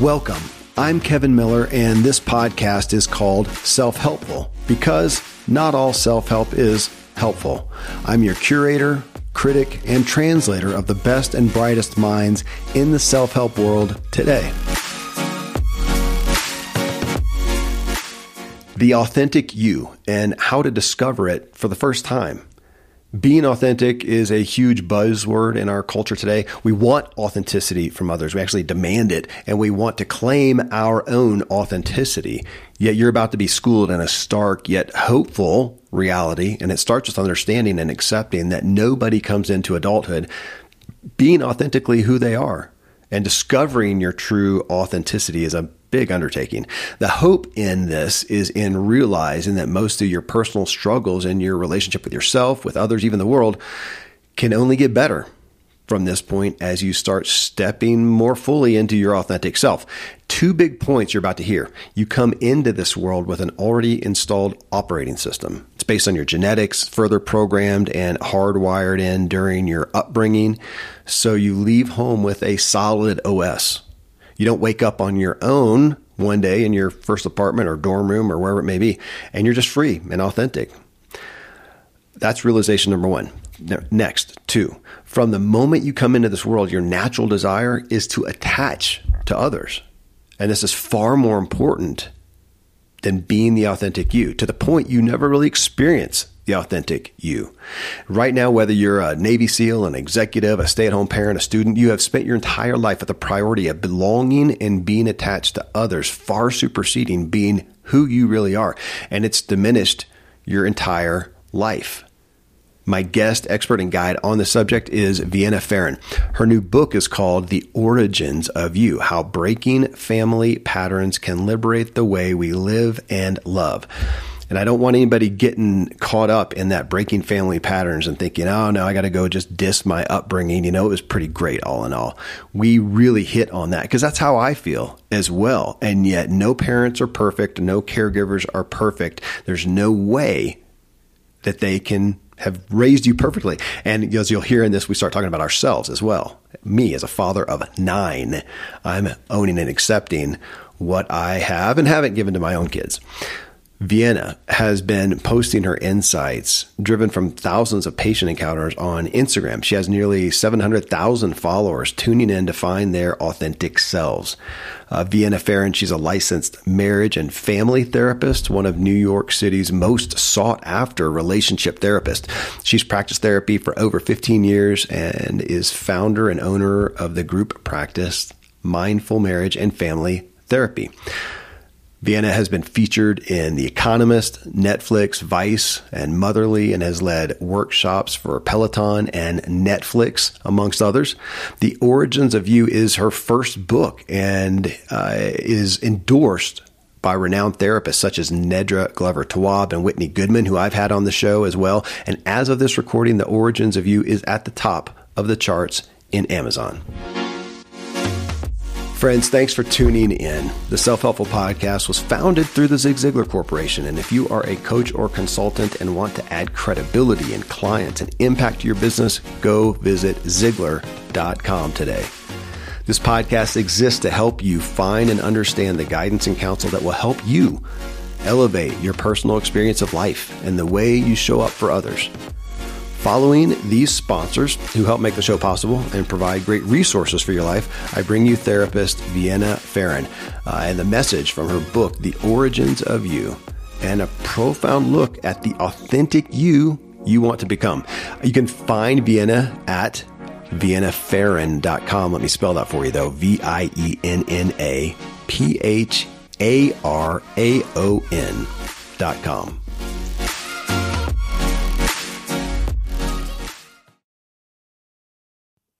Welcome. I'm Kevin Miller, and this podcast is called Self Helpful because not all self help is helpful. I'm your curator, critic, and translator of the best and brightest minds in the self help world today. The authentic you and how to discover it for the first time. Being authentic is a huge buzzword in our culture today. We want authenticity from others. We actually demand it and we want to claim our own authenticity. Yet you're about to be schooled in a stark yet hopeful reality. And it starts with understanding and accepting that nobody comes into adulthood being authentically who they are. And discovering your true authenticity is a big undertaking. The hope in this is in realizing that most of your personal struggles in your relationship with yourself, with others, even the world, can only get better from this point as you start stepping more fully into your authentic self. Two big points you're about to hear. You come into this world with an already installed operating system. It's based on your genetics, further programmed and hardwired in during your upbringing. So you leave home with a solid OS you don't wake up on your own one day in your first apartment or dorm room or wherever it may be, and you're just free and authentic. That's realization number one. Next, two, from the moment you come into this world, your natural desire is to attach to others. And this is far more important than being the authentic you to the point you never really experience the authentic you. Right now, whether you're a Navy SEAL, an executive, a stay at home parent, a student, you have spent your entire life with the priority of belonging and being attached to others, far superseding being who you really are. And it's diminished your entire life. My guest, expert, and guide on the subject is Vienna Pharaon. Her new book is called The Origins of You How Breaking Family Patterns Can Liberate the Way We Live and Love. And I don't want anybody getting caught up in that breaking family patterns and thinking, oh no, I got to go just diss my upbringing. You know, it was pretty great all in all. We really hit on that because that's how I feel as well. And yet, no parents are perfect, no caregivers are perfect. There's no way that they can have raised you perfectly. And as you'll hear in this, we start talking about ourselves as well. Me, as a father of nine, I'm owning and accepting what I have and haven't given to my own kids. Vienna has been posting her insights driven from thousands of patient encounters on Instagram. She has nearly 700,000 followers tuning in to find their authentic selves. Uh, Vienna Pharaon, she's a licensed marriage and family therapist, one of New York City's most sought after relationship therapists. She's practiced therapy for over 15 years and is founder and owner of the group practice Mindful Marriage and Family Therapy. Vienna has been featured in The Economist, Netflix, Vice, and Motherly, and has led workshops for Peloton and Netflix, amongst others. The Origins of You is her first book and uh, is endorsed by renowned therapists such as Nedra Glover Tawwab and Whitney Goodman, who I've had on the show as well. And as of this recording, The Origins of You is at the top of the charts in Amazon. Friends, thanks for tuning in. The Self Helpful Podcast was founded through the Zig Ziglar Corporation. And if you are a coach or consultant and want to add credibility and clients and impact to your business, go visit Ziglar.com today. This podcast exists to help you find and understand the guidance and counsel that will help you elevate your personal experience of life and the way you show up for others. Following these sponsors who help make the show possible and provide great resources for your life, I bring you therapist Vienna Pharaon uh, and the message from her book, The Origins of You, and a profound look at the authentic you you want to become. You can find Vienna at viennapharaon.com. Let me spell that for you though. V I E N N A P H A R A O N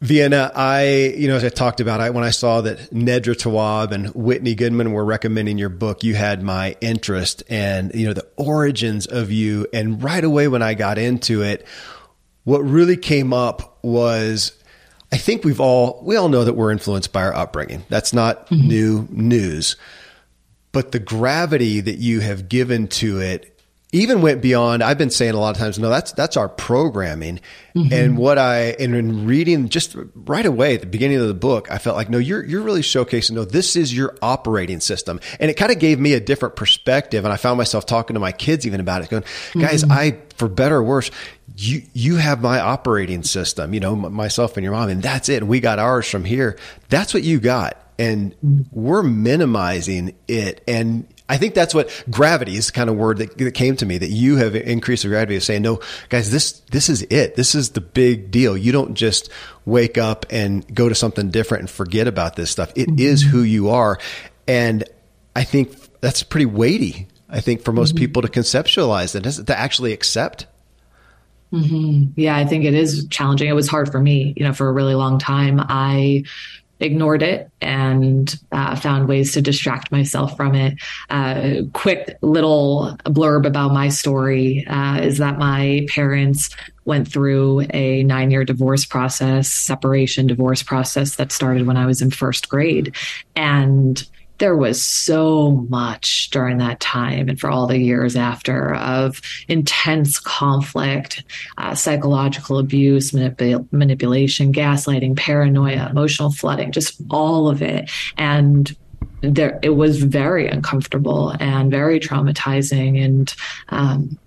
Vienna, I, you know, as I talked about, I, when I saw that Nedra Tawwab and Whitney Goodman were recommending your book, you had my interest and, you know, the origins of you. And right away when I got into it, what really came up was I think we've all, we all know that we're influenced by our upbringing. That's not mm-hmm. new news. But the gravity that you have given to it even went beyond i've been saying a lot of times no that's that's our programming. Mm-hmm. and what i and in reading just right away at the beginning of the book i felt like no you're you're really showcasing no this is your operating system. And it kind of gave me a different perspective. And i found myself talking to my kids even about it going guys mm-hmm. i for better or worse you you have my operating system you know myself and your mom and that's it. And we got ours from here. That's what you got. And mm-hmm. we're minimizing it. And I think that's what gravity is the kind of word that, that, came to me that you have increased the gravity of saying, no, guys, this, this is it. This is the big deal. You don't just wake up and go to something different and forget about this stuff. It mm-hmm. is who you are. And I think that's pretty weighty. I think for most mm-hmm. people to conceptualize that, to actually accept. Mm-hmm. Yeah, I think it is challenging. It was hard for me, you know, for a really long time. I ignored it and uh, found ways to distract myself from it. Uh, quick little blurb about my story uh, is that my parents went through a nine year divorce process, separation divorce process that started when I was in first grade. And there was so much during that time and for all the years after of intense conflict, uh, psychological abuse, manip- manipulation, gaslighting, paranoia, emotional flooding, just all of it. And there, it was very uncomfortable and very traumatizing. And, um,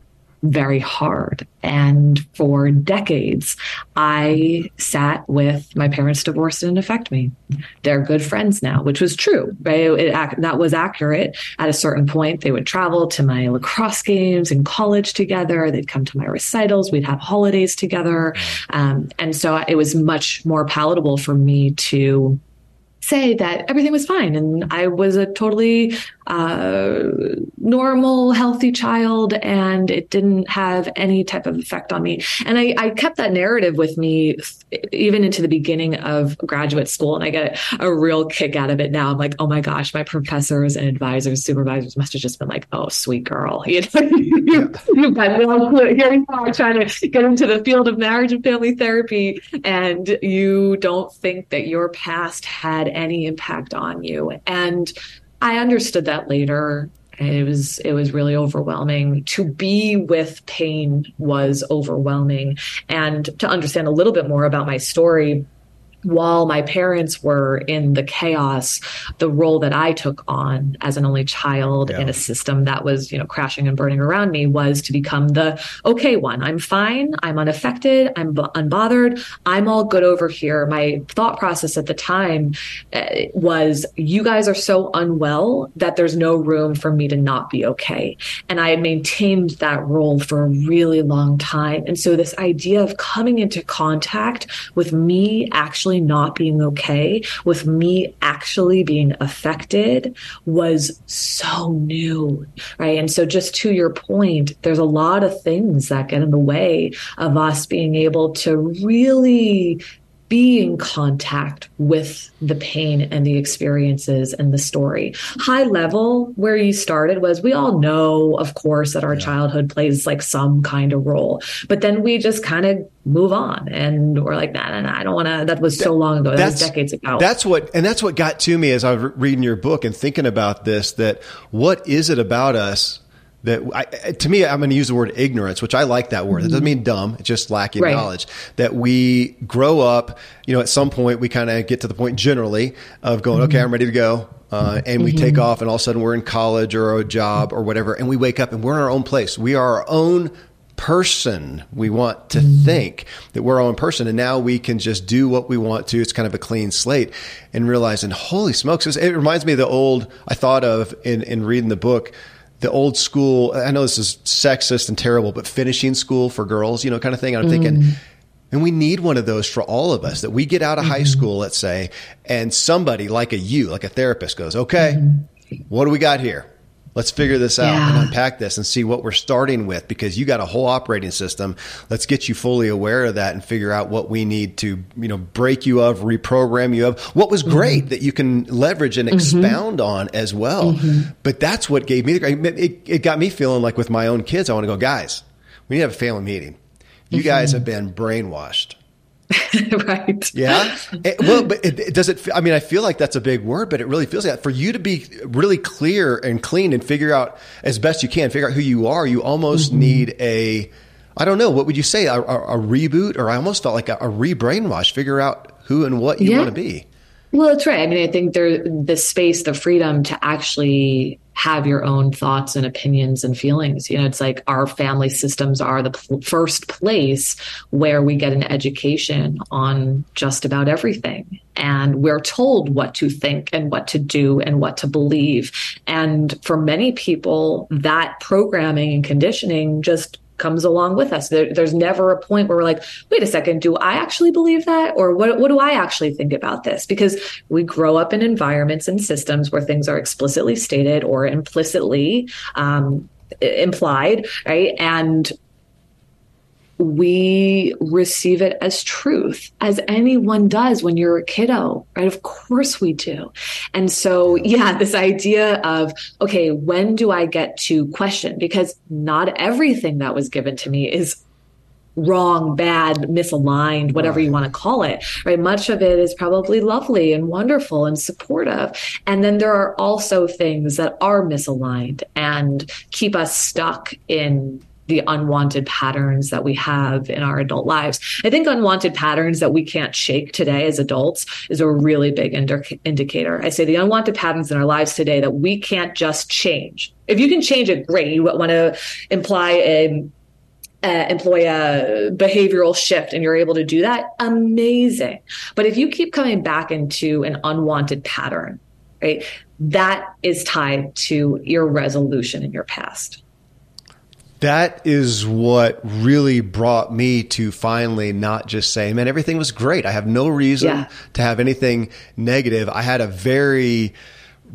very hard. And for decades, I sat with my parents divorced didn't affect me. They're good friends now, which was true. Right? It, that was accurate. At a certain point, they would travel to my lacrosse games in college together. They'd come to my recitals. We'd have holidays together. Um, and so it was much more palatable for me to say that everything was fine and I was a totally uh, normal, healthy child and it didn't have any type of effect on me. And I, I, kept that narrative with me even into the beginning of graduate school. And I get a real kick out of it now. I'm like, oh my gosh, my professors and advisors, supervisors must have just been like, oh, sweet girl. You know, you, you've got no clue. Here you are trying to get into the field of marriage and family therapy, and you don't think that your past had any impact on you. And I understood that later. It was it was really overwhelming. To be with pain was overwhelming. And to understand a little bit more about my story, while my parents were in the chaos, the role that I took on as an only child yeah. in a system that was, you know, crashing and burning around me was to become the okay one. I'm fine. I'm unaffected. I'm b- unbothered. I'm all good over here. My thought process at the time uh, was, you guys are so unwell that there's no room for me to not be okay. And I had maintained that role for a really long time. And so this idea of coming into contact with me actually actually not being okay, with me actually being affected was so new, right? And so, just to your point, there's a lot of things that get in the way of us being able to really be in contact with the pain and the experiences and the story. High level, where you started was we all know, of course, that our yeah. childhood plays like some kind of role, but then we just kind of move on and we're like, nah, nah, nah I don't want to. That was so long ago. That was decades ago. That's what, and that's what got to me as I was reading your book and thinking about this that what is it about us that I, to me, I'm going to use the word ignorance, which I like that word. It doesn't mean dumb. It's just lacking right. knowledge that we grow up, you know, at some point we kind of get to the point generally of going, mm-hmm. okay, I'm ready to go. Uh, and we mm-hmm. take off and all of a sudden we're in college or a job or whatever. And we wake up and we're in our own place. We are our own person. We want to mm-hmm. think that we're our own person. And now we can just do what we want to. It's kind of a clean slate and realizing, holy smokes, it reminds me of the old, I thought of in, in reading the book, the old school. I know this is sexist and terrible, but finishing school for girls, you know, kind of thing. I'm mm thinking, and we need one of those for all of us that we get out of mm-hmm. high school, let's say, and somebody like a you, like a therapist goes, okay, mm-hmm. what do we got here? Let's figure this out yeah. and unpack this and see what we're starting with because you got a whole operating system. Let's get you fully aware of that and figure out what we need to, you know, break you of, reprogram you of. What was mm-hmm. great mm-hmm. that you can leverage and mm-hmm. expound mm-hmm. on as well. Mm-hmm. But that's what gave me the, it, it got me feeling like with my own kids, I want to go, guys, we need to have a family meeting. You guys mm-hmm. have been brainwashed. right. Yeah. It, well, but it, it, does it, I mean, I feel like that's a big word, but it really feels like that. For you to be really clear and clean and figure out as best you can, figure out who you are, you almost mm-hmm. need a, I don't know, what would you say? A, a, a reboot? Or I almost felt like a, a re-brainwash, figure out who and what you yeah. want to be. Well, that's right. I mean, I think there the space, the freedom to actually have your own thoughts and opinions and feelings. You know, it's like our family systems are the pl- first place where we get an education on just about everything. And we're told what to think and what to do and what to believe. And for many people, that programming and conditioning just comes along with us. There, there's never a point where we're like, wait a second, do I actually believe that? Or what, what do I actually think about this? Because we grow up in environments and systems where things are explicitly stated or implicitly um, implied, right? And we receive it as truth, as anyone does when you're a kiddo, right? Of course we do. And so, yeah, this idea of, okay, when do I get to question? Because not everything that was given to me is wrong, bad, misaligned, whatever you want to call it, right? Much of it is probably lovely and wonderful and supportive. And then there are also things that are misaligned and keep us stuck in the unwanted patterns that we have in our adult lives. I think unwanted patterns that we can't shake today as adults is a really big indi- indicator. I say the unwanted patterns in our lives today that we can't just change. If you can change it, great. You want to imply a uh, employ a behavioral shift and you're able to do that, amazing. But if you keep coming back into an unwanted pattern, right, that is tied to your resolution in your past that is what really brought me to finally not just say, man, everything was great. I have no reason yeah. to have anything negative. I had a very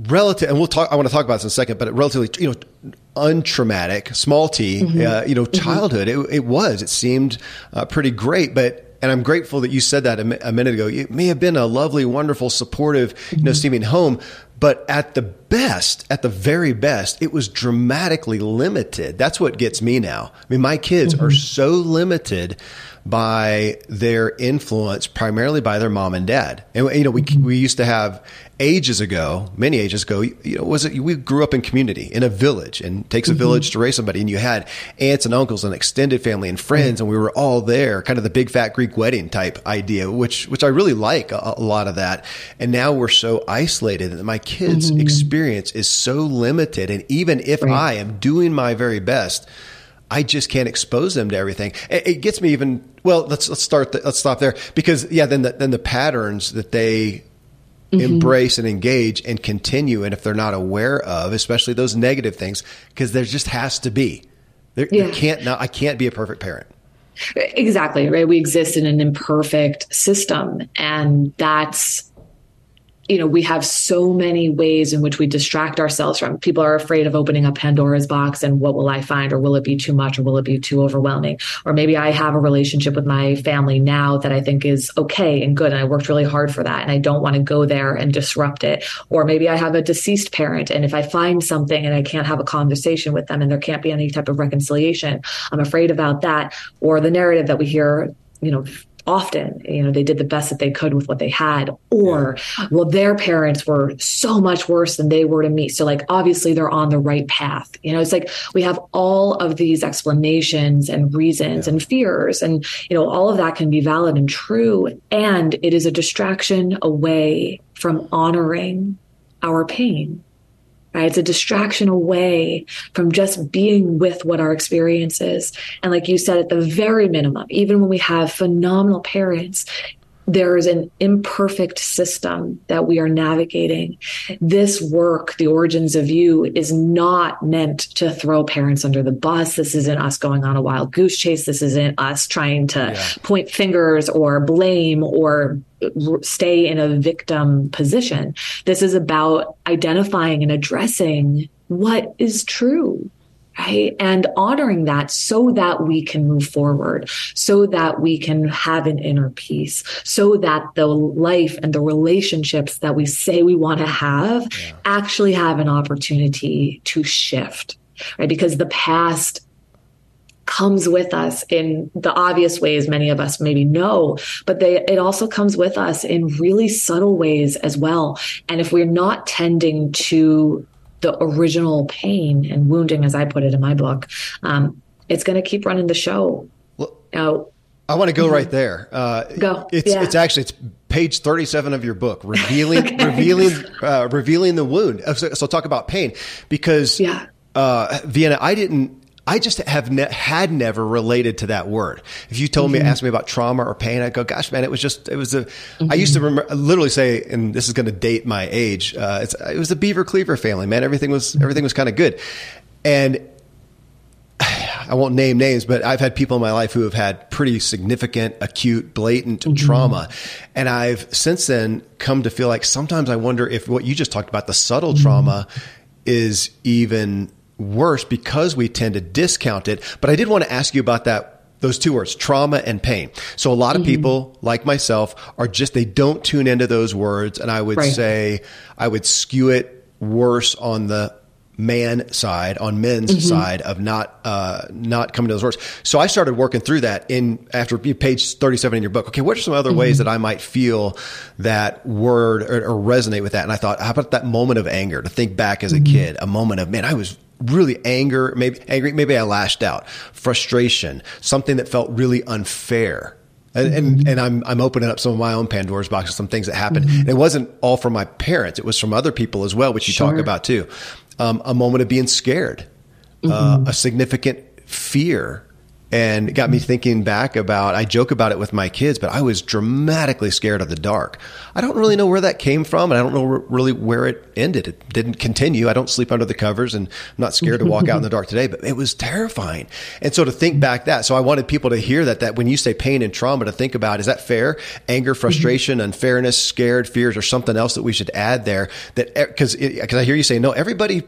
relative, and we'll talk, I want to talk about this in a second, but relatively, you know, untraumatic, small t, mm-hmm. uh, you know, mm-hmm. childhood. Mm-hmm. It, it, was, it seemed uh, pretty great, but and I'm grateful that you said that a, minute ago. It may have been a lovely, wonderful, supportive, you know, mm-hmm. home, but at the best, at the very best, it was dramatically limited. That's what gets me now. I mean, my kids mm-hmm. are so limited by their influence, primarily by their mom and dad. And you know, we mm-hmm. we used to have ages ago, many ages ago, you know, was it we grew up in community in a village, and it takes a mm-hmm. village to raise somebody, and you had aunts and uncles and extended family and friends, and we were all there, kind of the big fat Greek wedding type idea, which which I really like a, a lot of that. And now we're so isolated that my kids' mm-hmm. experience is so limited, and even if right. I am doing my very best I just can't expose them to everything. It, it gets me even. Well, let's let's start. The, let's stop there because yeah, then the, then the patterns that they mm-hmm. embrace and engage and continue, and if they're not aware of, especially those negative things, because there just has to be. There, yeah. can't not. I can't be a perfect parent. Exactly right. We exist in an imperfect system, and that's you know, we have so many ways in which we distract ourselves from. People are afraid of opening up Pandora's box and what will I find, or will it be too much, or will it be too overwhelming? Or maybe I have a relationship with my family now that I think is okay and good, and I worked really hard for that, and I don't want to go there and disrupt it. Or maybe I have a deceased parent, and if I find something and I can't have a conversation with them and there can't be any type of reconciliation, I'm afraid about that. Or the narrative that we hear, you know, often you know they did the best that they could with what they had or yeah. well their parents were so much worse than they were to me so like obviously they're on the right path you know it's like we have all of these explanations and reasons yeah. and fears and you know all of that can be valid and true and it is a distraction away from honoring our pain Right? It's a distraction away from just being with what our experience is. And like you said, at the very minimum, even when we have phenomenal parents, there is an imperfect system that we are navigating. This work, the origins of you, is not meant to throw parents under the bus. This isn't us going on a wild goose chase. This isn't us trying to yeah. point fingers or blame or stay in a victim position. This is about identifying and addressing what is true right? And honoring that so that we can move forward, so that we can have an inner peace, so that the life and the relationships that we say we want to have yeah. actually have an opportunity to shift, right? Because the past comes with us in the obvious ways many of us maybe know but they, it also comes with us in really subtle ways as well and if we're not tending to the original pain and wounding, as I put it in my book, um, it's going to keep running the show. Well, now, I want to go mm-hmm. right there. Uh, go. It's yeah. it's actually it's page thirty seven of your book, revealing okay. revealing uh, revealing the wound. So, so, talk about pain because yeah. Uh, Vienna, I didn't I just have ne- had never related to that word. If you told mm-hmm. me, asked me about trauma or pain, I'd go, "Gosh, man, it was just it was a." Mm-hmm. I used to remember, literally say, and this is going to date my age. Uh, it was the Beaver Cleaver family, man. Everything was everything was kind of good, and I won't name names, but I've had people in my life who have had pretty significant, acute, blatant mm-hmm. trauma. And I've since then come to feel like sometimes I wonder if what you just talked about, the subtle mm-hmm. trauma, is even worse because we tend to discount it. But I did want to ask you about that those two words, trauma and pain. So a lot of mm-hmm. people like myself are just, they don't tune into those words. And I would right. say I would skew it worse on the man side, on men's mm-hmm. side of not, uh, not coming to those words. So I started working through that in after page 37 in your book. Okay. What are some other mm-hmm. ways that I might feel that word or, or, resonate with that? And I thought, how about that moment of anger to think back as a mm-hmm. kid, a moment of, man, I was really anger, maybe angry, maybe I lashed out, frustration, something that felt really unfair. And, and, mm-hmm. and, I'm, I'm opening up some of my own Pandora's boxes, some things that happened. Mm-hmm. And it wasn't all from my parents. It was from other people as well, which you sure. talk about too. Um, a moment of being scared, uh, mm-hmm. uh, a significant fear and it got me thinking back about I joke about it with my kids, but I was dramatically scared of the dark. I don't really know where that came from, and I don't know really where it ended. It didn't continue. I don't sleep under the covers, and I'm not scared to walk out in the dark today. But it was terrifying, and so to think back that, so I wanted people to hear that that when you say pain and trauma, to think about is that fair? Anger, frustration, unfairness, scared, fears, or something else that we should add there? That because because I hear you say no, everybody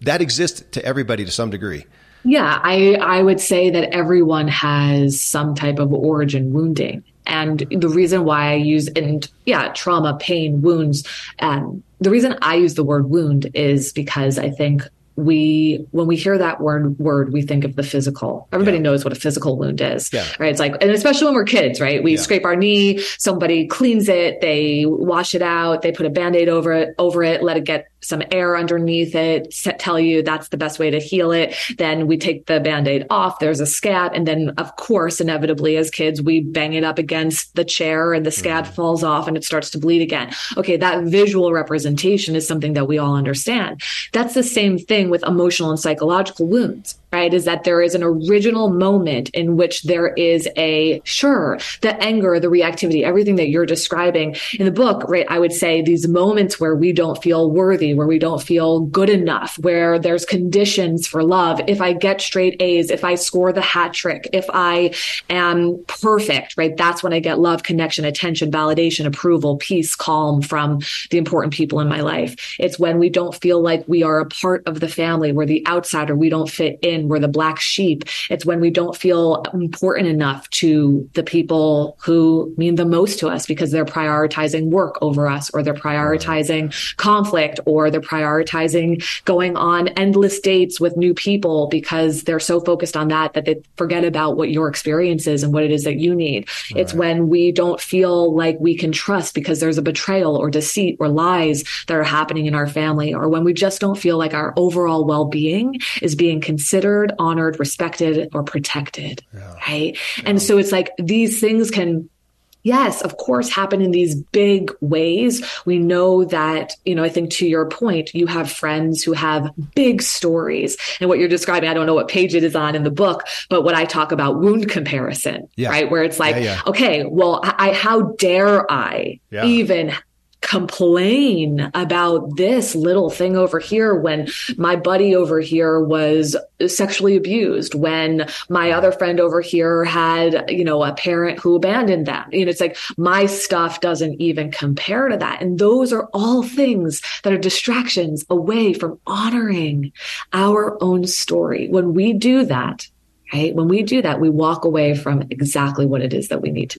that exists to everybody to some degree. Yeah, I, I would say that everyone has some type of origin wounding. And the reason why I use, and yeah, trauma, pain, wounds, um, the reason I use the word wound is because I think we when we hear that word word we think of the physical everybody yeah. knows what a physical wound is yeah. right it's like and especially when we're kids right we yeah. scrape our knee somebody cleans it they wash it out they put a band-aid over it over it let it get some air underneath it tell you that's the best way to heal it then we take the band-aid off there's a scab and then of course inevitably as kids we bang it up against the chair and the scab mm. falls off and it starts to bleed again okay that visual representation is something that we all understand that's the same thing with emotional and psychological wounds right? Is that there is an original moment in which there is a, sure, the anger, the reactivity, everything that you're describing in the book, right? I would say these moments where we don't feel worthy, where we don't feel good enough, where there's conditions for love. If I get straight A's, if I score the hat trick, if I am perfect, right? That's when I get love, connection, attention, validation, approval, peace, calm from the important people in my life. It's when we don't feel like we are a part of the family, we're the outsider, we don't fit in we're the black sheep. It's when we don't feel important enough to the people who mean the most to us because they're prioritizing work over us or they're prioritizing conflict or or they're prioritizing going on endless dates with new people because they're so focused on that that they forget about what your experience is and what it is that you need. It's when we don't feel like we can trust because there's a betrayal or deceit or lies that are happening in our family, or when we just don't feel like our overall well being is being considered, honored, respected, or protected. Yeah. Right. Yeah. And so it's like these things can yes, of course, happen in these big ways. We know that, you know, I think to your point, you have friends who have big stories. And what you're describing, I don't know what page it is on in the book, but what I talk about wound comparison, yeah. right? Where it's like, yeah, yeah. okay, well, I, how dare I even complain about this little thing over here when my buddy over here was sexually abused when my other friend over here had you know a parent who abandoned them. You know it's like my stuff doesn't even compare to that. And those are all things that are distractions away from honoring our own story. When we do that right when we do that we walk away from exactly what it is that we need to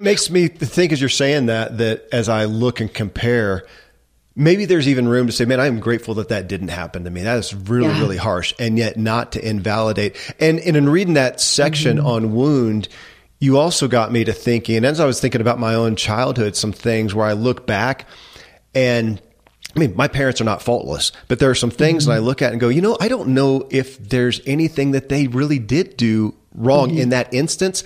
It makes me think as you're saying that, that as I look and compare, maybe there's even room to say, man, I'm grateful that that didn't happen to me. That is really, yeah. really harsh. And yet not to invalidate. And, and in reading that section mm-hmm. on wound, you also got me to thinking, and as I was thinking about my own childhood, some things where I look back and I mean, my parents are not faultless, but there are some things mm-hmm. that I look at and go, you know, I don't know if there's anything that they really did do wrong mm-hmm. in that instance.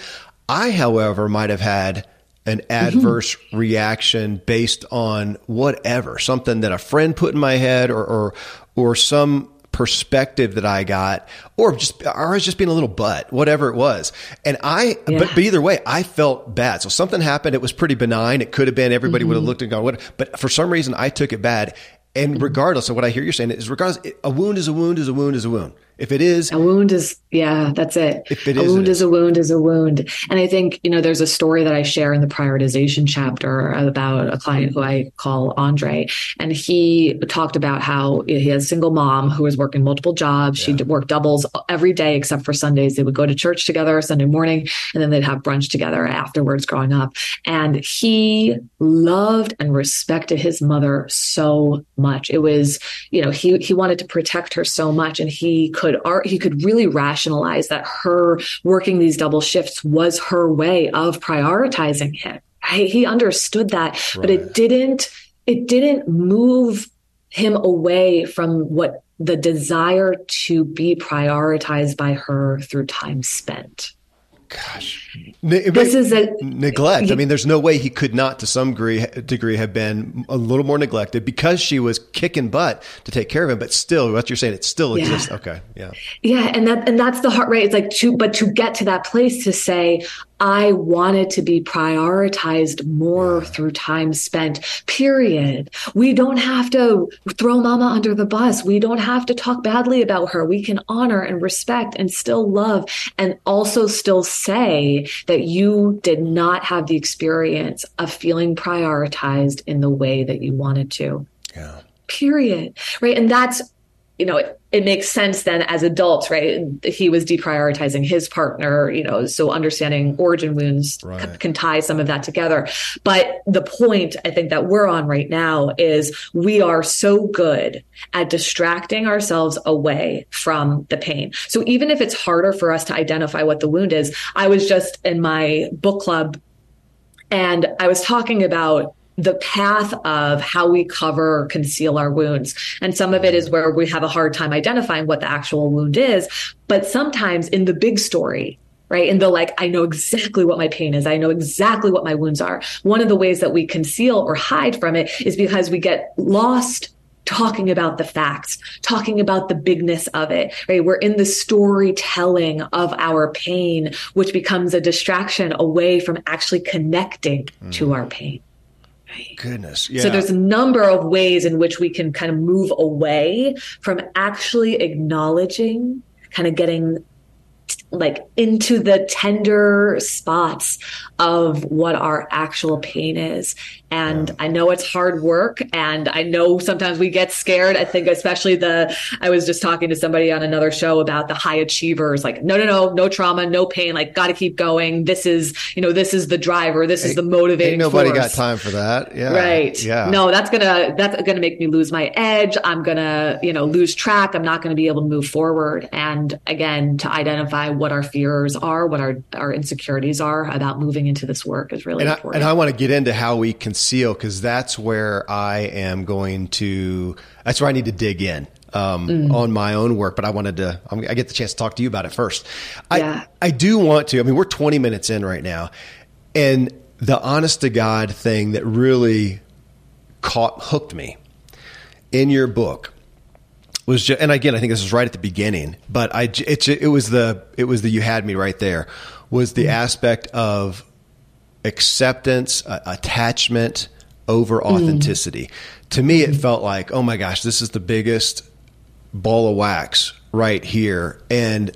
I, however, might have had an mm-hmm. adverse mm-hmm. reaction based on whatever, something that a friend put in my head or, or, or some perspective that I got, or just, or I was just being a little butt, whatever it was. And I, yeah. but, but either way, I felt bad. So something happened. It was pretty benign. It could have been, everybody mm-hmm. would have looked and gone, what, but for some reason I took it bad. And mm-hmm. regardless of what I hear you're saying is regardless, a wound is a wound is a wound is a wound. If it is, a wound is, yeah, that's it. If it a is, wound it is. is. a wound is a wound. And I think, you know, there's a story that I share in the prioritization chapter about a client who I call Andre. And he talked about how he has a single mom who was working multiple jobs. She worked doubles every day except for Sundays. They would go to church together Sunday morning and then they'd have brunch together afterwards growing up. And he loved and respected his mother so much. It was, you know, he, he wanted to protect her so much and he could art, he could really rationalize that her working these double shifts was her way of prioritizing him. Right? He understood that, but it didn't, it didn't move him away from what the desire to be prioritized by her through time spent. gosh, Ne- This is a neglect. I mean, there's no way he could not, to some degree, degree, have been a little more neglected because she was kicking butt to take care of him. But still, what you're saying, it still Yeah. exists. Okay, yeah, Yeah, and that and that's the heart rate. It's like to but to get to that place to say, I wanted to be prioritized more through time spent. Period. We don't have to throw mama under the bus. We don't have to talk badly about her. We can honor and respect and still love and also still say that you did not have the experience of feeling prioritized in the way that you wanted to. Yeah. period. Right? And that's you know it, it makes sense then as adults right? He was deprioritizing his partner you know so understanding origin wounds c- can tie some of that together. But the point i think that we're on right now is we are so good at distracting ourselves away from the pain. So even if it's harder for us to identify what the wound is i was just in my book club and I was talking about the path of how we cover or conceal our wounds. And some of it is where we have a hard time identifying what the actual wound is. But sometimes in the big story, right? In the like, I know exactly what my pain is. I know exactly what my wounds are. One of the ways that we conceal or hide from it is because we get lost talking about the facts, talking about the bigness of it, right? We're in the storytelling of our pain, which becomes a distraction away from actually connecting to mm. our pain. Goodness, yeah. So there's a number of ways in which we can kind of move away from actually acknowledging, kind of getting like into the tender spots of what our actual pain is. And I know it's hard work and I know sometimes we get scared. I think especially the I was just talking to somebody on another show about the high achievers like no no no no trauma, no pain, like got to keep going. This is, you know, this is the driver, this is the motivating nobody force. got time for that. Yeah, Right. Yeah. No, that's gonna that's gonna make me lose my edge. I'm gonna, you know, lose track. I'm not gonna be able to move forward. And again, to identify what our fears are, what our our insecurities are about moving into this work is really and I, important. and I want to get into how we conceal because that's where I am going to. That's where I need to dig in um, Mm. on my own work. But I wanted to. I'm, I get the chance to talk to you about it first. I Yeah. I do want to. I mean, we're 20 minutes in right now, and the honest to God thing that really caught hooked me in your book was just, and again, I think this was right at the beginning, but I, it, it was the, it was the, you had me right there was the aspect of acceptance, uh, attachment over authenticity. To me, it felt like, oh my gosh, this is the biggest ball of wax right here. And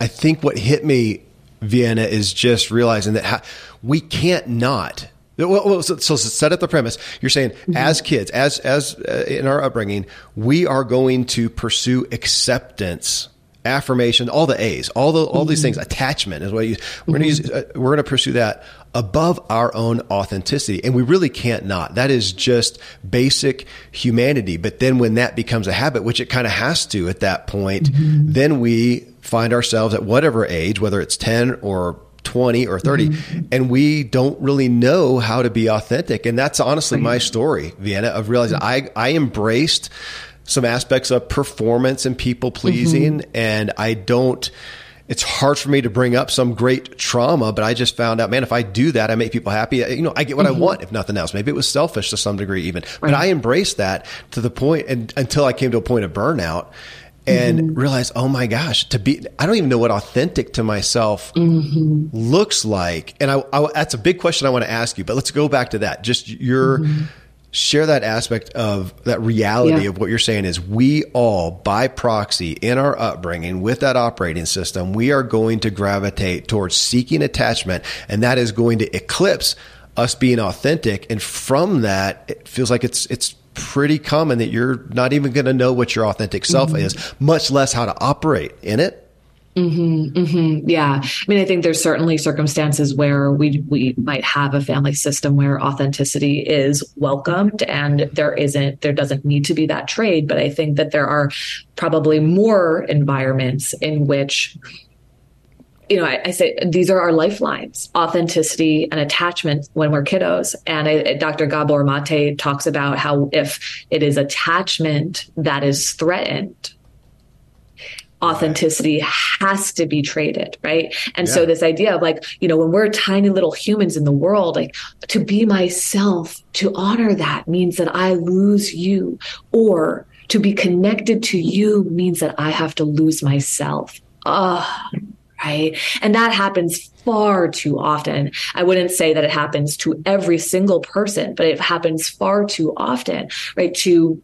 I think what hit me, Vienna, is just realizing that how, we can't not. Well, so, so set up the premise. You're saying, as kids, as as uh, in our upbringing, we are going to pursue acceptance, affirmation, all the A's, all the all these mm-hmm. things. Attachment is what you. We're going to use. Mm-hmm. Uh, we're going to pursue that above our own authenticity, and we really can't not. That is just basic humanity. But then when that becomes a habit, which it kind of has to at that point, mm-hmm. then we find ourselves at whatever age, whether it's ten or 20 or 30 and we don't really know how to be authentic and that's honestly my story vienna of realizing i i embraced some aspects of performance and people pleasing mm-hmm. and i don't it's hard for me to bring up some great trauma, but I just found out, man, if I do that, I make people happy. You know, I get what I mm-hmm. want, if nothing else. Maybe it was selfish to some degree, even, but I embraced that to the point, and until I came to a point of burnout and mm-hmm. realized, oh my gosh, to be, I don't even know what authentic to myself looks like. And I, I, that's a big question I want to ask you, but let's go back to that. Just your share that aspect of that reality yeah. of what you're saying is we all by proxy in our upbringing with that operating system we are going to gravitate towards seeking attachment and that is going to eclipse us being authentic and from that it feels like it's it's pretty common that you're not even going to know what your authentic self mm-hmm. is much less how to operate in it Mm-hmm, mm-hmm. Yeah, I mean, I think there's certainly circumstances where we we might have a family system where authenticity is welcomed, and there isn't, there doesn't need to be that trade. But I think that there are probably more environments in which you know, I, I, say these are our lifelines, authenticity and attachment when we're kiddos. And I, Dr. Gabor Mate talks about how if it is attachment that is threatened, authenticity has to be traded right and yeah. so this idea of like you know when we're tiny little humans in the world like to be myself to honor that means that i lose you or to be connected to you means that i have to lose myself ah right and that happens far too often. I wouldn't say that it happens to every single person, but it happens far too often, right? To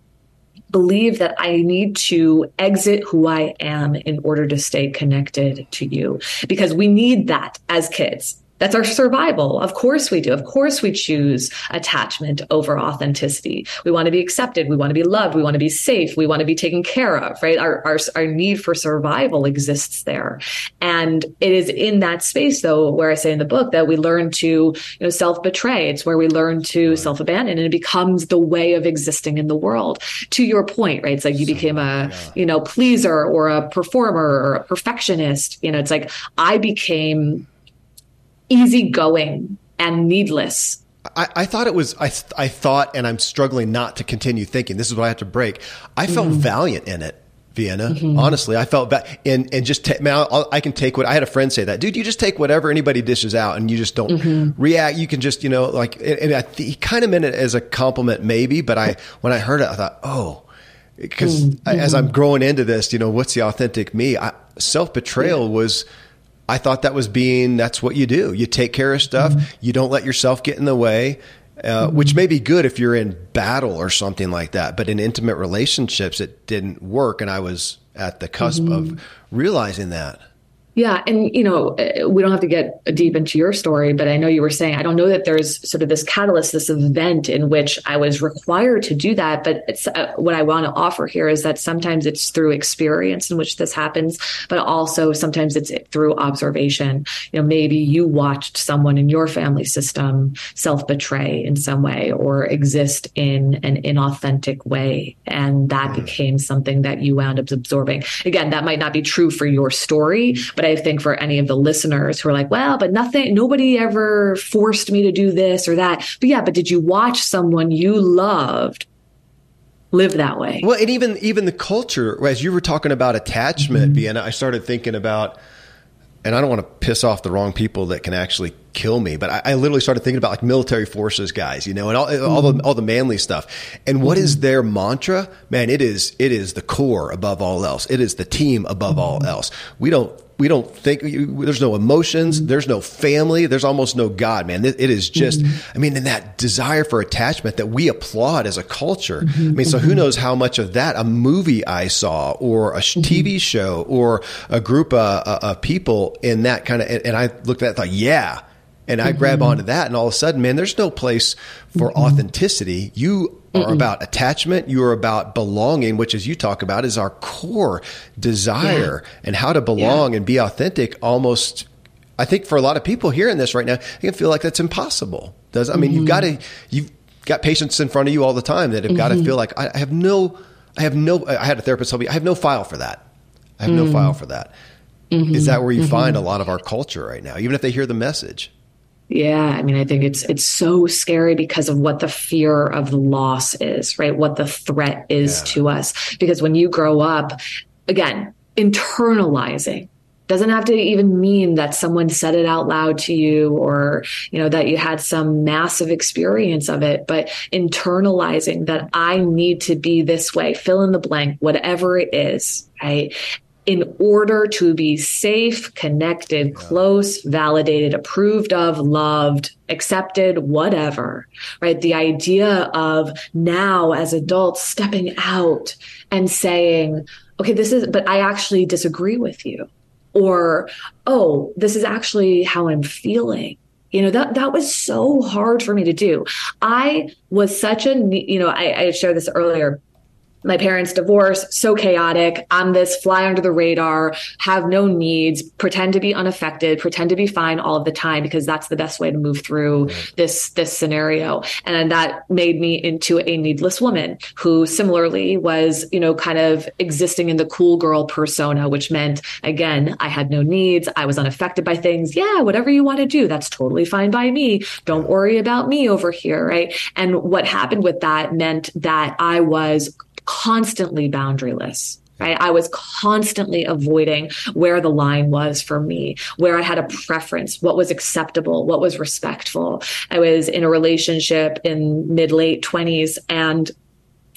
believe that I need to exit who I am in order to stay connected to you because we need that as kids. That's our survival. Of course we do. Of course we choose attachment over authenticity. We want to be accepted. We want to be loved. We want to be safe. We want to be taken care of, right? Our, our, our need for survival exists there. And it is in that space though, where I say in the book that we learn to, you know, self betray. It's where we learn to self abandon and it becomes the way of existing in the world. To your point, right? It's like you became a, you know, pleaser or a performer or a perfectionist. You know, it's like I became easygoing and needless. I, I, thought it was. I I thought, and I'm struggling not to continue thinking. This is what I have to break. I felt mm-hmm. valiant in it. Vienna. Mm-hmm. Honestly, I felt bad, and and just ta- man, I'll, i can take what I had a friend say that, dude. You just take whatever anybody dishes out, and you just don't mm-hmm. react. You can just you know like, and, I th- he kind of meant it as a compliment, maybe. But I when I heard it, I thought, oh, because mm-hmm. as I'm growing into this, you know, what's the authentic me? Self betrayal yeah. was I thought that was being that's what you do. You take care of stuff. Mm-hmm. You don't let yourself get in the way. Uh, mm-hmm. which may be good if you're in battle or something like that. But in intimate relationships, it didn't work. And I was at the cusp mm-hmm. of realizing that. Yeah. And, you know, uh, we don't have to get deep into your story, but I know you were saying, I don't know that there's sort of this catalyst, this event in which I was required to do that. But it's, uh, what I want to offer here is that sometimes it's through experience in which this happens, but also sometimes it's through observation. You know, maybe you watched someone in your family system self betray in some way or exist in an inauthentic way. And that mm. became something that you wound up absorbing. Again, that might not be true for your story, but I think for any of the listeners who are like, well, but nothing, nobody ever forced me to do this or that. But yeah, but did you watch someone you loved live that way? Well, and even even the culture, as you were talking about attachment, mm-hmm. Vienna, I started thinking about and I don't want to piss off the wrong people that can actually kill me, but I, I literally started thinking about like military forces guys, you know, and all, mm-hmm. all the all the manly stuff. And what mm-hmm. is their mantra? Man, it is it is the core above all else. It is the team above mm-hmm. all else. We don't we don't think there's no emotions, there's no family, there's almost no God, man. It is just, mm-hmm. I mean, in that desire for attachment that we applaud as a culture. Mm-hmm. I mean, so who mm-hmm. knows how much of that a movie I saw or a mm-hmm. TV show or a group of, of people in that kind of, and I looked at it and thought, yeah. And I grab mm-hmm. onto that, and all of a sudden, man, there's no place for mm-hmm. authenticity. You are Mm-mm. about attachment. You are about belonging, which, as you talk about, is our core desire yeah. and how to belong yeah. and be authentic. Almost, I think, for a lot of people hearing this right now, you can feel like that's impossible. Does I mean mm-hmm. you've got to you've got patients in front of you all the time that have mm-hmm. got to feel like I, I, have no, I have no. I had a therapist tell me I have no file for that. I have no mm. file for that. Mm-hmm. Is that where you find mm-hmm. a lot of our culture right now, even if they hear the message? Yeah, I mean, I think it's it's so scary because of what the fear of loss is, right? What the threat is yeah. to us. Because when you grow up, again, internalizing doesn't have to even mean that someone said it out loud to you or you know that you had some massive experience of it but internalizing that i need to be this way fill in the blank whatever it is right in order to be safe, connected, close, validated, approved of, loved, accepted, whatever, right? The idea of now as adults stepping out and saying, okay, this is, but I actually disagree with you. Or, oh, this is actually how I'm feeling you know that that was so hard for me to do i was such a you know i, I shared this earlier my parents divorce so chaotic. I'm this fly under the radar have no needs pretend to be unaffected pretend to be fine all of the time because that's the best way to move through this this scenario. And that made me into a needless woman who similarly was you know kind of existing in the cool girl persona which meant again i had no needs. I was unaffected by things. Yeah whatever you want to do that's totally fine by me. Don't worry about me over here right? And what happened with that meant that i was constantly boundaryless. Right? I was constantly avoiding where the line was for me, where I had a preference, what was acceptable, what was respectful. I was in a relationship in mid late 20s and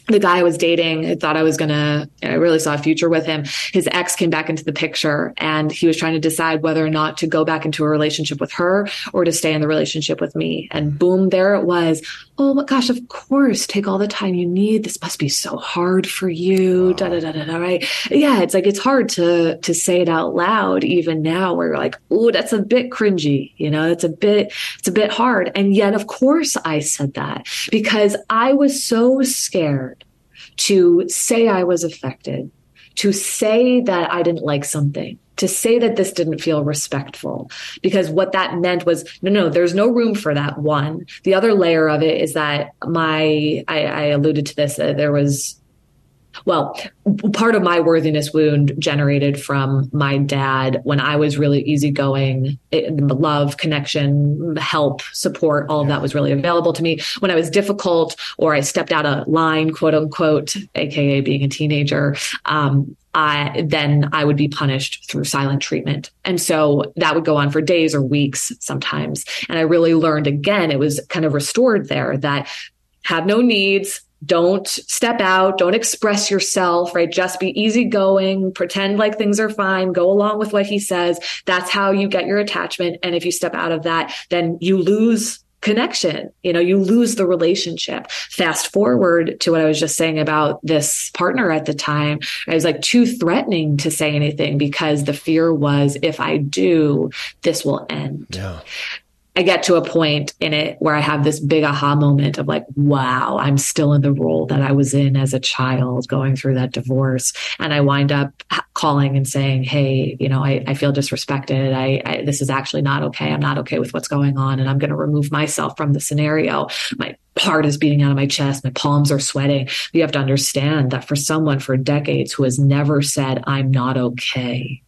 the guy I was dating I thought I was gonna, I really saw a future with him. His ex came back into the picture and he was trying to decide whether or not to go back into a relationship with her or to stay in the relationship with me. And boom, there it was. Oh my gosh, of course, take all the time you need. This must be so hard for you. Wow. Da, da, da, da, da, right. Yeah. It's like, it's hard to, to say it out loud even now where you're like, oh, that's a bit cringy. You know, it's a bit, it's a bit hard. And yet, of course I said that because I was so scared to say I was affected, to say that I didn't like something, to say that this didn't feel respectful. Because what that meant was no, no, there's no room for that. One. The other layer of it is that my, I, I alluded to this, uh, there was well, part of my worthiness wound generated from my dad when I was really easygoing, it, love, connection, help, support, all of that was really available to me. When I was difficult or I stepped out of line, quote unquote, aka being a teenager, um, I, then I would be punished through silent treatment. And so that would go on for days or weeks sometimes. And I really learned again, it was kind of restored there that have no needs, don't step out, don't express yourself, right? Just be easygoing, pretend like things are fine, go along with what he says. That's how you get your attachment. And if you step out of that, then you lose connection. You know, you lose the relationship. Fast forward to what I was just saying about this partner at the time. I was like too threatening to say anything because the fear was if I do, this will end. Yeah. I get to a point in it where I have this big aha moment of like, wow, I'm still in the role that I was in as a child going through that divorce. And I wind up calling and saying, Hey, you know, I, I feel disrespected. I, I, this is actually not okay. I'm not okay with what's going on. And I'm going to remove myself from the scenario. My heart is beating out of my chest. My palms are sweating. You have to understand that for someone for decades who has never said, I'm not okay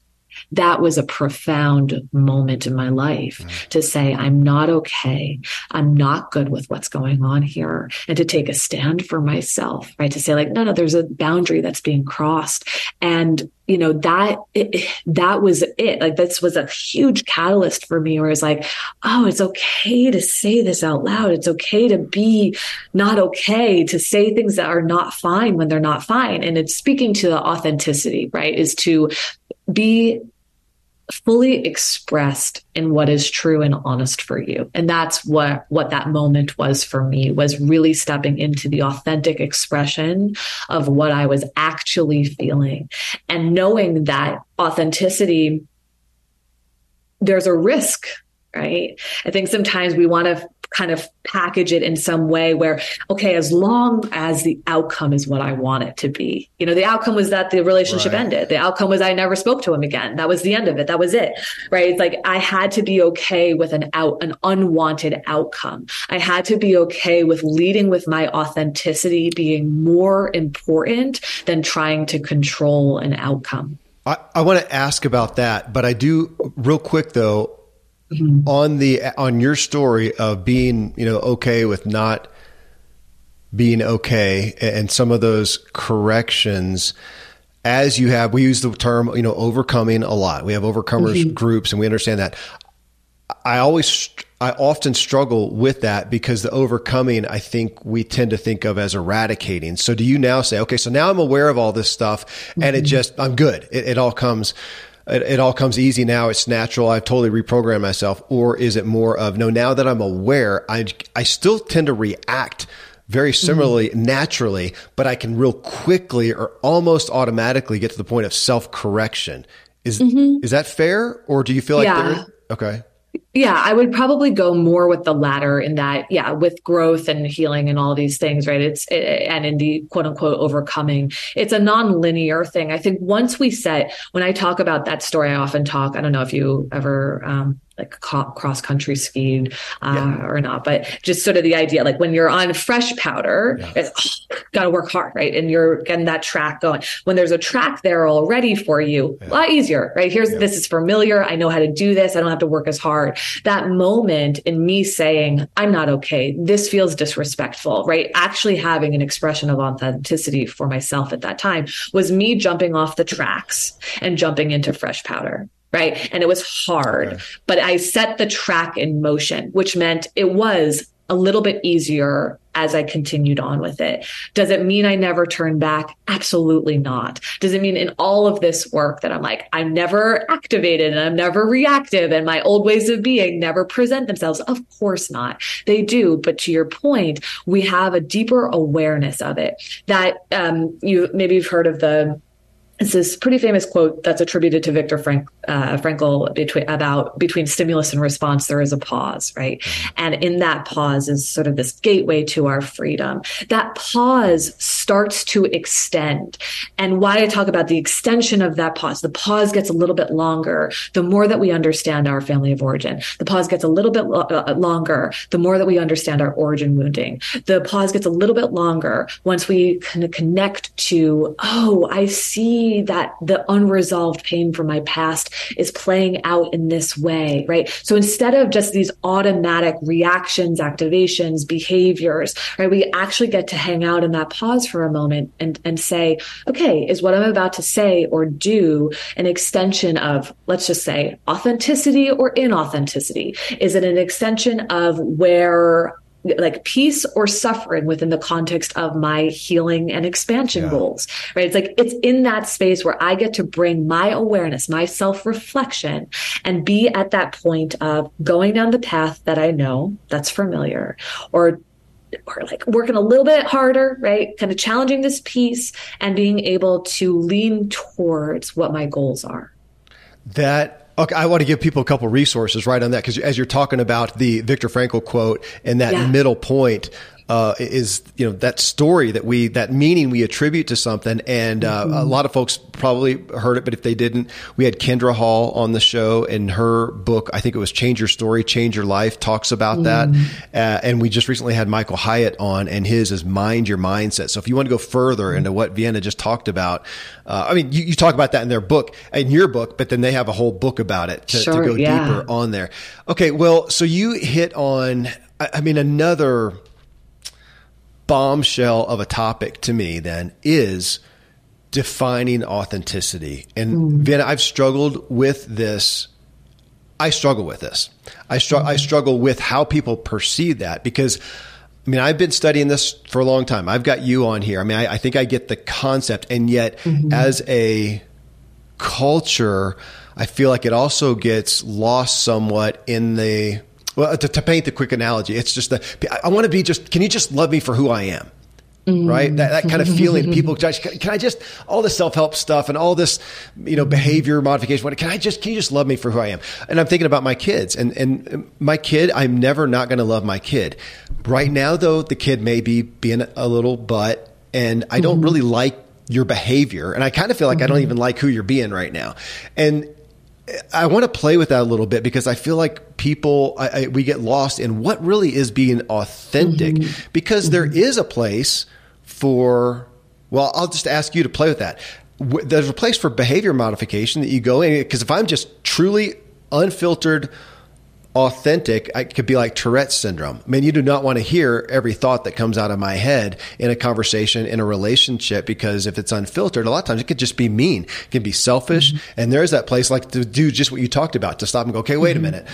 that was a profound moment in my life mm. to say, I'm not okay. I'm not good with what's going on here. And to take a stand for myself, right? To say, like, no, no, there's a boundary that's being crossed. And you know that it, that was it like this was a huge catalyst for me where it's like oh it's okay to say this out loud it's okay to be not okay to say things that are not fine when they're not fine and it's speaking to the authenticity right is to be fully expressed in what is true and honest for you. And that's what what that moment was for me was really stepping into the authentic expression of what i was actually feeling and knowing that authenticity there's a risk right? I think sometimes we want to kind of package it in some way where, okay, as long as the outcome is what I want it to be. You know, the outcome was that the relationship right. ended. The outcome was I never spoke to him again. That was the end of it. That was it. Right. It's like I had to be okay with an out, an unwanted outcome. I had to be okay with leading with my authenticity being more important than trying to control an outcome. I, I want to ask about that, but I do real quick though mm-hmm. on the on your story of being you know okay with not being okay and some of those corrections as you have we use the term you know overcoming a lot we have overcomers mm-hmm. groups and we understand that i always I often struggle with that because the overcoming, I think we tend to think of as eradicating. So do you now say, okay, so now I'm aware of all this stuff and mm-hmm. it just, I'm good. It, it all comes, it, it, all comes easy now. It's natural. I've totally reprogrammed myself. Or is it more of, no, now that I'm aware, I, I still tend to react very similarly, mm-hmm. naturally, but I can real quickly or almost automatically get to the point of self correction. Is, mm-hmm. is that fair? Or do you feel like yeah. there? Okay. Yeah, I would probably go more with the latter in that, yeah, with growth and healing and all these things, right? It's, it, and in the quote unquote overcoming, it's a non-linear thing. I think once we set, when I talk about that story, I often talk, I don't know if you ever, um, like cross country skied uh, yeah. or not, but just sort of the idea, like when you're on fresh powder, yeah. it's oh, got to work hard, right? And you're getting that track going. When there's a track there already for you, yeah. a lot easier, right? Here's this is familiar. I know how to do this. I don't have to work as hard. That moment in me saying, I'm not okay. This feels disrespectful, right? Actually having an expression of authenticity for myself at that time was me jumping off the tracks and jumping into fresh powder right? And it was hard, okay. but I set the track in motion, which meant it was a little bit easier as I continued on with it. Does it mean I never turn back? Absolutely not. Does it mean in all of this work that I'm like, I'm never activated and I'm never reactive and my old ways of being never present themselves? Of course not. They do. But to your point, we have a deeper awareness of it that um, you maybe you've heard of the it's this pretty famous quote that's attributed to Viktor Frank, uh, Frankl between, about between stimulus and response, there is a pause, right? Mm-hmm. And in that pause is sort of this gateway to our freedom. That pause starts to extend. And why I talk about the extension of that pause, the pause gets a little bit longer the more that we understand our family of origin. The pause gets a little bit lo- uh, longer the more that we understand our origin wounding. The pause gets a little bit longer once we kind of connect to, oh, I see that the unresolved pain from my past is playing out in this way, right? So instead of just these automatic reactions, activations, behaviors, right, we actually get to hang out in that pause for a moment and, and say, okay, is what I'm about to say or do an extension of, let's just say, authenticity or inauthenticity? Is it an extension of where like peace or suffering within the context of my healing and expansion yeah. goals, right? It's like it's in that space where I get to bring my awareness, my self reflection, and be at that point of going down the path that I know that's familiar or or like working a little bit harder, right? Kind of challenging this piece and being able to lean towards what my goals are. That Okay, I want to give people a couple resources right on that because as you're talking about the Viktor Frankl quote and that yeah. middle point, uh, is you know that story that we that meaning we attribute to something, and uh, mm-hmm. a lot of folks probably heard it, but if they didn't, we had Kindra Hall on the show, and her book, I think it was "Change Your Story, Change Your Life," talks about mm-hmm. that, uh, and we just recently had Michael Hyatt on, and his is "Mind Your Mindset." So if you want to go further into what Vienna just talked about, uh, I mean, you, you, talk about that in their book, in your book, but then they have a whole book about it to, sure, to go yeah. deeper on there. Okay, well, so you hit on, I, I mean, another bombshell of a topic to me then is defining authenticity. And mm. I've struggled with this. I struggle with this. I, str- mm. I struggle with how people perceive that because, I mean, I've been studying this for a long time. I've got you on here. I mean, I, I think I get the concept. And yet, mm-hmm. as a culture, I feel like it also gets lost somewhat in the well, to, to paint the quick analogy, it's just that I want to be just, can you just love me for who I am? Mm. Right, that, that kind of feeling. People, judge. can I just all this self help stuff and all this, you know, behavior modification? Can I just can you just love me for who I am? And I'm thinking about my kids and and my kid. I'm never not going to love my kid. Right now, though, the kid may be being a little butt, and I don't mm-hmm. really like your behavior, and I kind of feel like mm-hmm. I don't mm-hmm. even like who you're being right now. And I want to play with that a little bit because I feel like people, I, I, we get lost in what really is being authentic mm-hmm. because mm-hmm. There is a place for, well, I'll just ask you to play with that. There's a place for behavior modification that you go in because if I'm just truly unfiltered, authentic, it could be like Tourette's syndrome. I mean, you do not want to hear every thought that comes out of my head in a conversation, in a relationship, because if it's unfiltered, a lot of times it could just be mean. It can be selfish. Mm-hmm. And there's that place like to do just what you talked about, to stop and go, okay, wait mm-hmm. a minute,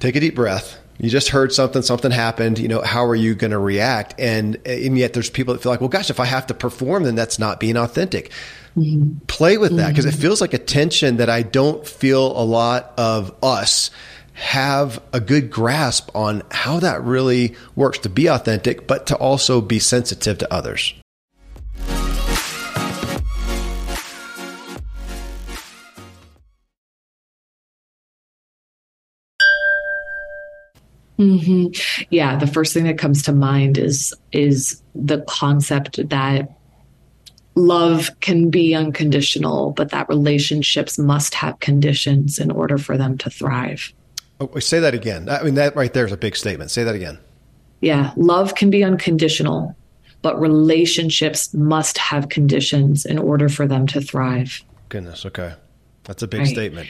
take a deep breath. You just heard something, something happened. You know, how are you going to react? And and yet there's people that feel like, well, gosh, if I have to perform, then that's not being authentic. Mm-hmm. Play with that because mm-hmm. it feels like a tension that I don't feel a lot of us have a good grasp on how that really works to be authentic, but to also be sensitive to others. Mm-hmm. Yeah, the first thing that comes to mind is is the concept that love can be unconditional, but that relationships must have conditions in order for them to thrive. Oh, say that again. I mean, that right there is a big statement. Say that again. Yeah, love can be unconditional, but relationships must have conditions in order for them to thrive. Goodness. Okay. That's a big right. statement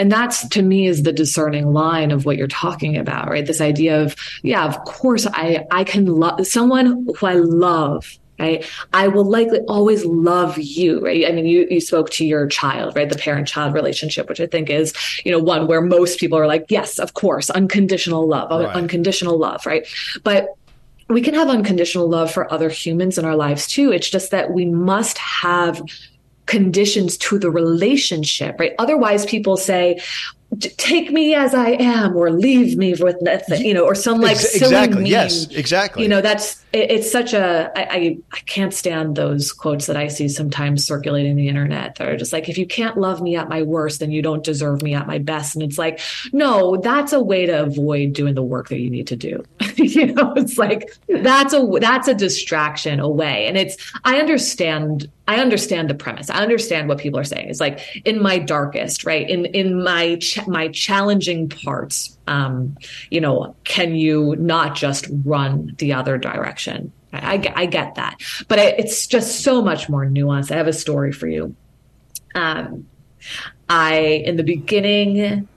and that's to me is the discerning line of what you're talking about right this idea of yeah of course i i can love someone who i love right? I will likely always love you right? I mean you you spoke to your child right? The parent child relationship which i think is you know one where most people are like yes of course unconditional love right. unconditional love right? But we can have unconditional love for other humans in our lives too. It's just that we must have conditions to the relationship, right? Otherwise, people say, take me as I am or leave me with nothing, you know, or some like exactly. Yes, exactly. You know, that's it, it's such a I, I I can't stand those quotes that I see sometimes circulating the internet that are just like, if you can't love me at my worst, then you don't deserve me at my best. And it's like, no, that's a way to avoid doing the work that you need to do. you know, it's like that's a that's a distraction away. And it's I understand I understand the premise. I understand what people are saying. It's like in my darkest, right? In in my ch- my challenging parts, um, you know, can you not just run the other direction? I, I, I get that, but I, it's just so much more nuanced. I have a story for you. Um, I in the beginning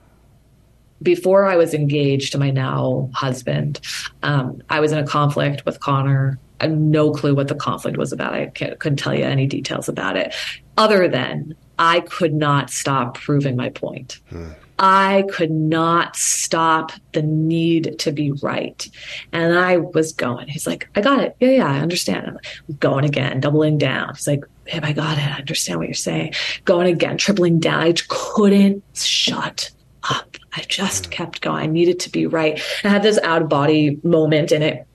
before I was engaged to my now husband, um, I was in a conflict with Connor no clue what the conflict was about. I couldn't tell you any details about it, other than I could not stop proving my point. Hmm. I could not stop the need to be right. And I was going. He's like, I got it. Yeah, yeah, I understand. I'm going again, doubling down. He's like, babe, I got it. I understand what you're saying. Going again, tripling down. I couldn't shut up. I just hmm. kept going. I needed to be right. I had this out of body moment in it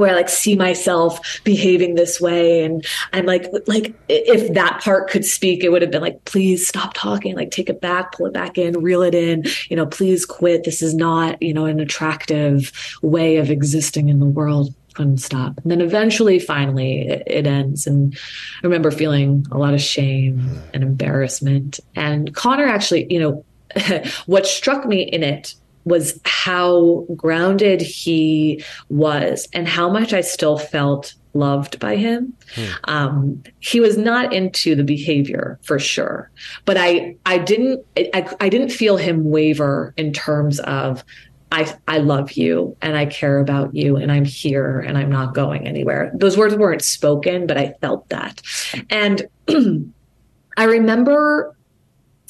where I like see myself behaving this way. And I'm like, like if that part could speak, it would have been like, please stop talking, like take it back, pull it back in, reel it in, you know, please quit. This is not, you know, an attractive way of existing in the world. Couldn't stop. And then eventually, finally, it, it ends. And I remember feeling a lot of shame and embarrassment. And Connor actually, you know, what struck me in it was how grounded he was and how much I still felt loved by him. Hmm. Um, he was not into the behavior for sure, but I I didn't I, I didn't feel him waver in terms of I I love you and I care about you and I'm here and I'm not going anywhere. Those words weren't spoken, but I felt that, and I remember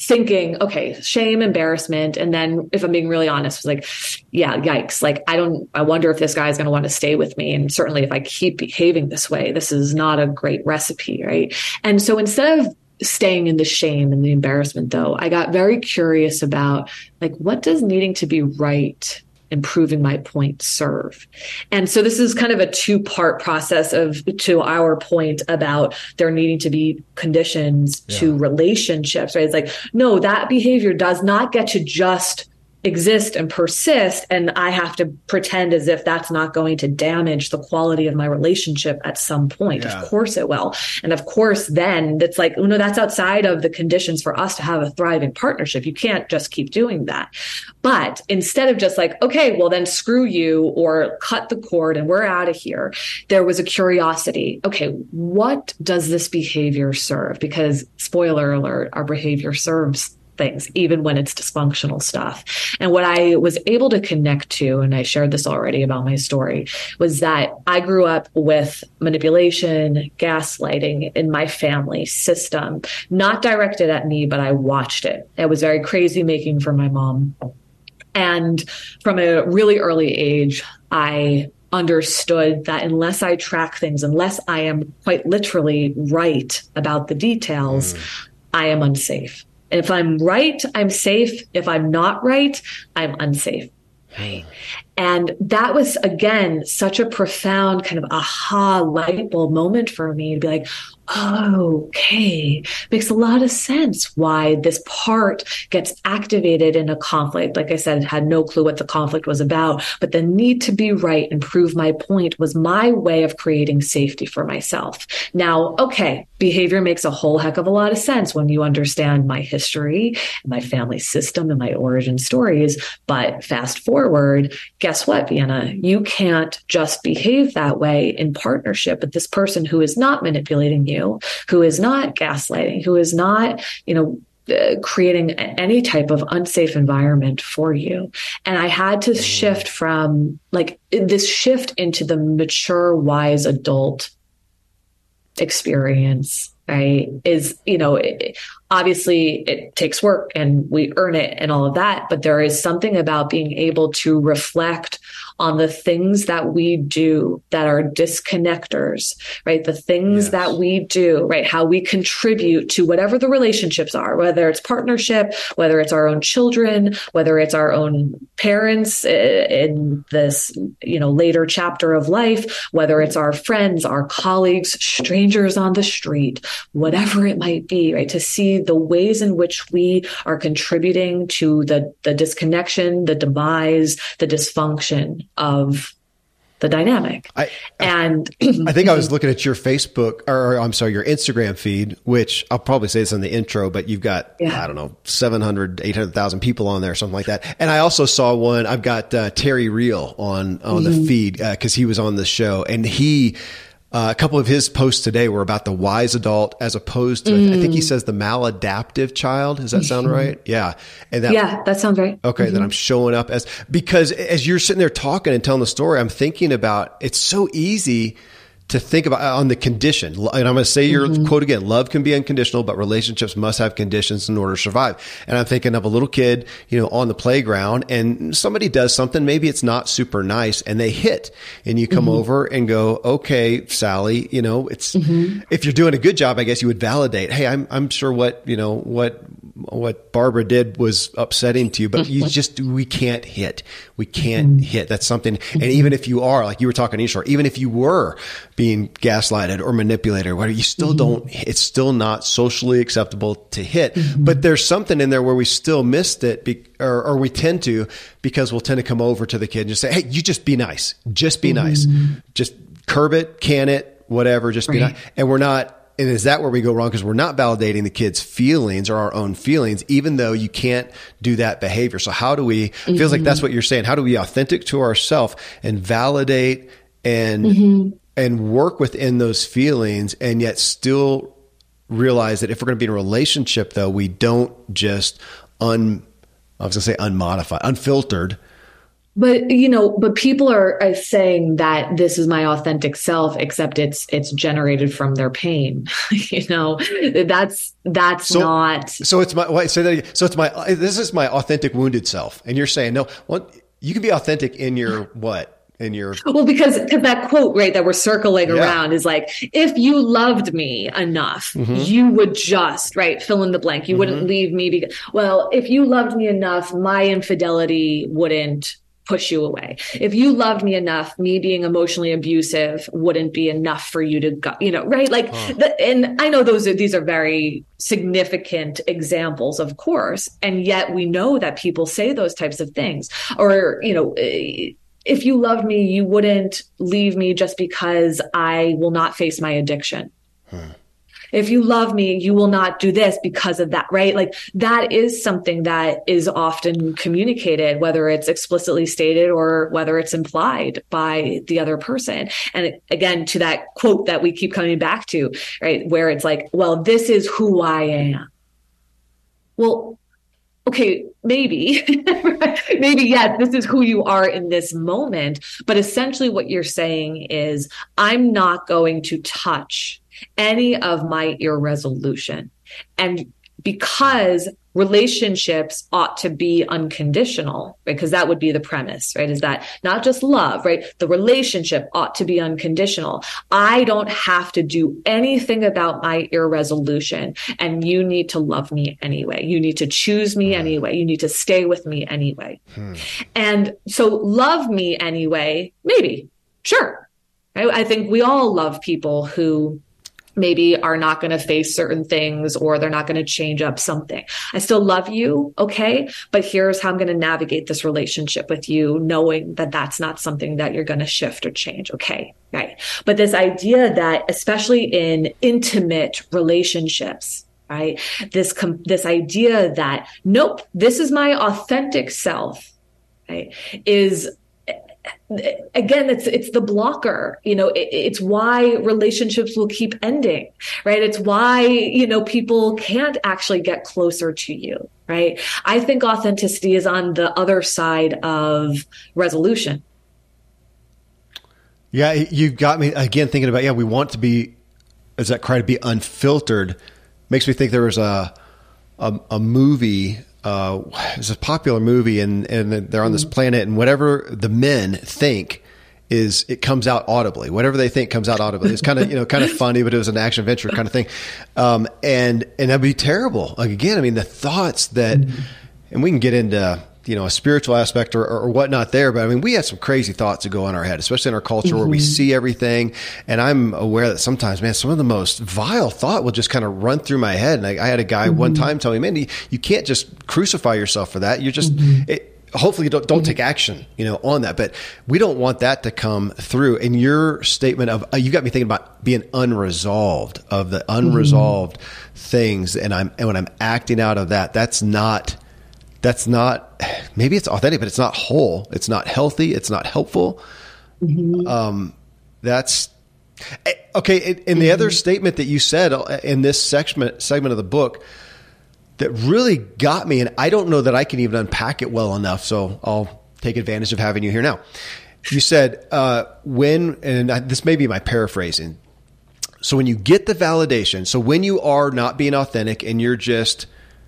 thinking, okay, shame, embarrassment. And then if I'm being really honest, was like, yeah, yikes. Like, I don't, I wonder if this guy is going to want to stay with me. And certainly if I keep behaving this way, this is not a great recipe. Right. And so instead of staying in the shame and the embarrassment though, I got very curious about like, what does needing to be right improving my point serve and so this is kind of a two part process of to our point about there needing to be conditions yeah. to relationships right it's like no that behavior does not get to just exist and persist and i have to pretend as if that's not going to damage the quality of my relationship at some point. Yeah. of course it will. And of course then it's like you know that's outside of the conditions for us to have a thriving partnership. You can't just keep doing that. But instead of just like okay well then screw you or cut the cord and we're out of here there was a curiosity. Okay what does this behavior serve? Because spoiler alert our behavior serves things, even when it's dysfunctional stuff. And what I was able to connect to, and I shared this already about my story, was that I grew up with manipulation, gaslighting in my family system, not directed at me, but I watched it. It was very crazy making for my mom And from a really early age, I understood that unless I track things, unless I am quite literally right about the details, mm. I am unsafe. If I'm right, I'm safe. If I'm not right, I'm unsafe. Right. And that was, again, such a profound kind of aha light bulb moment for me to be like, okay, makes a lot of sense why this part gets activated in a conflict. Like I said, had no clue what the conflict was about, but the need to be right and prove my point was my way of creating safety for myself. Now, okay, behavior makes a whole heck of a lot of sense when you understand my history, my family system, and my origin stories. But fast forward, guess what, Vienna? You can't just behave that way in partnership with this person who is not manipulating you who is not gaslighting, who is not, you know, uh, creating any type of unsafe environment for you. And I had to shift from like this shift into the mature, wise adult experience, right? Is, you know, it, obviously it takes work and we earn it and all of that. But there is something about being able to reflect on the things that we do that are disconnectors, right? The things yes. that we do, right? How we contribute to whatever the relationships are, whether it's partnership, whether it's our own children, whether it's our own parents eh, in this, you know, later chapter of life, whether it's our friends, our colleagues, strangers on the street, whatever it might be, right? To see the ways in which we are contributing to the, the disconnection, the demise, the dysfunction of the dynamic. I, and I think I was looking at your Facebook or I'm sorry, your Instagram feed, which I'll probably say this in the intro, but you've got, yeah. I don't know, 700, 800,000 people on there, something like that. And I also saw one, I've got uh, Terry Real on, on mm-hmm. the feed, uh, cause he was on the show and he, uh, a couple of his posts today were about the wise adult as opposed to, mm. I think he mm. says the maladaptive child. Does that sound right? Yeah. And that, yeah, that sounds right. Okay. Mm-hmm. Then I'm showing up as, because as you're sitting there talking and telling the story, I'm thinking about it's so easy to think about uh, on the condition. And I'm going to say your mm-hmm. quote again, love can be unconditional, but relationships must have conditions in order to survive. And I'm thinking of a little kid, you know, on the playground and somebody does something, maybe it's not super nice and they hit and you come mm-hmm. over and go, okay, Sally, you know, it's, mm-hmm. if you're doing a good job, I guess you would validate, Hey, I'm, I'm sure what, you know, what, what Barbara did was upsetting to you, but you just, we can't hit. We can't mm-hmm. hit. That's something. And even if you are, like you were talking, Ishar, even if you were being gaslighted or manipulated or whatever, you still mm-hmm. don't, it's still not socially acceptable to hit. Mm-hmm. But there's something in there where we still missed it be, or, or, we tend to because we'll tend to come over to the kid and just say, Hey, you just be nice. Just be nice. Mm-hmm. Just curb it, can it, whatever. Just right. be nice. And we're not, and is that where we go wrong? Because we're not validating the kid's feelings or our own feelings, even though you can't do that behavior. So how do we, mm-hmm. feels like that's mm-hmm. what you're saying. How do we authentic to ourselves and validate and mm-hmm and work within those feelings and yet still realize that if we're going to be in a relationship though we don't just un I was going to say unmodified unfiltered. But you know but people are, are, saying that this is my authentic self except it's it's generated from their pain you know? That's that's so, not so it's my wait, say that so it's my this is my authentic wounded self and you're saying no well you can be authentic in your what in your well because that quote right that we're circling yeah. around is like if you loved me enough mm-hmm. you would just right fill in the blank you mm-hmm. wouldn't leave me because well if you loved me enough my infidelity wouldn't push you away. If you loved me enough, me being emotionally abusive wouldn't be enough for you to go, you know, right? Like, the, and I know those are, these are very significant examples, of course. And yet we know that people say those types of things or, you know, if you loved me, you wouldn't leave me just because I will not face my addiction. Hmm. If you love me, you will not do this because of that, right? Like that is something that is often communicated, whether it's explicitly stated or whether it's implied by the other person. And again, to that quote that we keep coming back to, right? Where it's like, well, this is who I am. Well, okay, maybe, maybe, yes, this is who you are in this moment. But essentially, what you're saying is, I'm not going to touch any of my irresolution. And because relationships ought to be unconditional, right? Because that would be the premise, right? Is that not just love, right? The relationship ought to be unconditional. I don't have to do anything about my irresolution and you need to love me anyway. You need to choose me anyway. You need to stay with me anyway. Hmm. And so love me anyway, maybe, sure. I, I think we all love people who maybe are not going to face certain things or they're not going to change up something. I still love you, okay? But here's how I'm going to navigate this relationship with you, knowing that that's not something that you're going to shift or change, okay? Right. But this idea that, especially in intimate relationships, right? This, com- this idea that, nope, this is my authentic self, right? Is again it's it's the blocker you know it, it's why relationships will keep ending right? It's why you know people can't actually get closer to you right? I think authenticity is on the other side of resolution. Yeah you got me again thinking about yeah we want to be is that cry to be unfiltered makes me think there was a a, a movie uh, it's a popular movie, and and they're on this mm-hmm. planet, and whatever the men think is it comes out audibly. Whatever they think comes out audibly. It's kind of you know kind of funny, but it was an action adventure kind of thing, um, and and that'd be terrible. Like again, I mean the thoughts that, mm-hmm. and we can get into you know a spiritual aspect or, or whatnot there but i mean we have some crazy thoughts that go in our head especially in our culture mm-hmm. where we mm-hmm. see everything and i'm aware that sometimes man some of the most vile thought will just kind of run through my head and i, I had a guy mm-hmm. one time tell me man you, you, can't just crucify yourself for that you're just mm-hmm. it, hopefully don't, don't take action you know on that but we don't want that to come through and your statement of uh, you got me thinking about being unresolved of the unresolved mm-hmm. things and i'm and when i'm acting out of that that's not that's not maybe it's authentic, but it's not whole. It's not healthy. It's not helpful. Mm-hmm. Um, that's eh, okay. In, in the mm-hmm. other statement that you said uh, in this segment segment of the book that really got me, and I don't know that I can even unpack it well enough. So I'll take advantage of having you here now. You said uh, when, and I, this may be my paraphrasing. So when you get the validation, so when you are not being authentic and you're just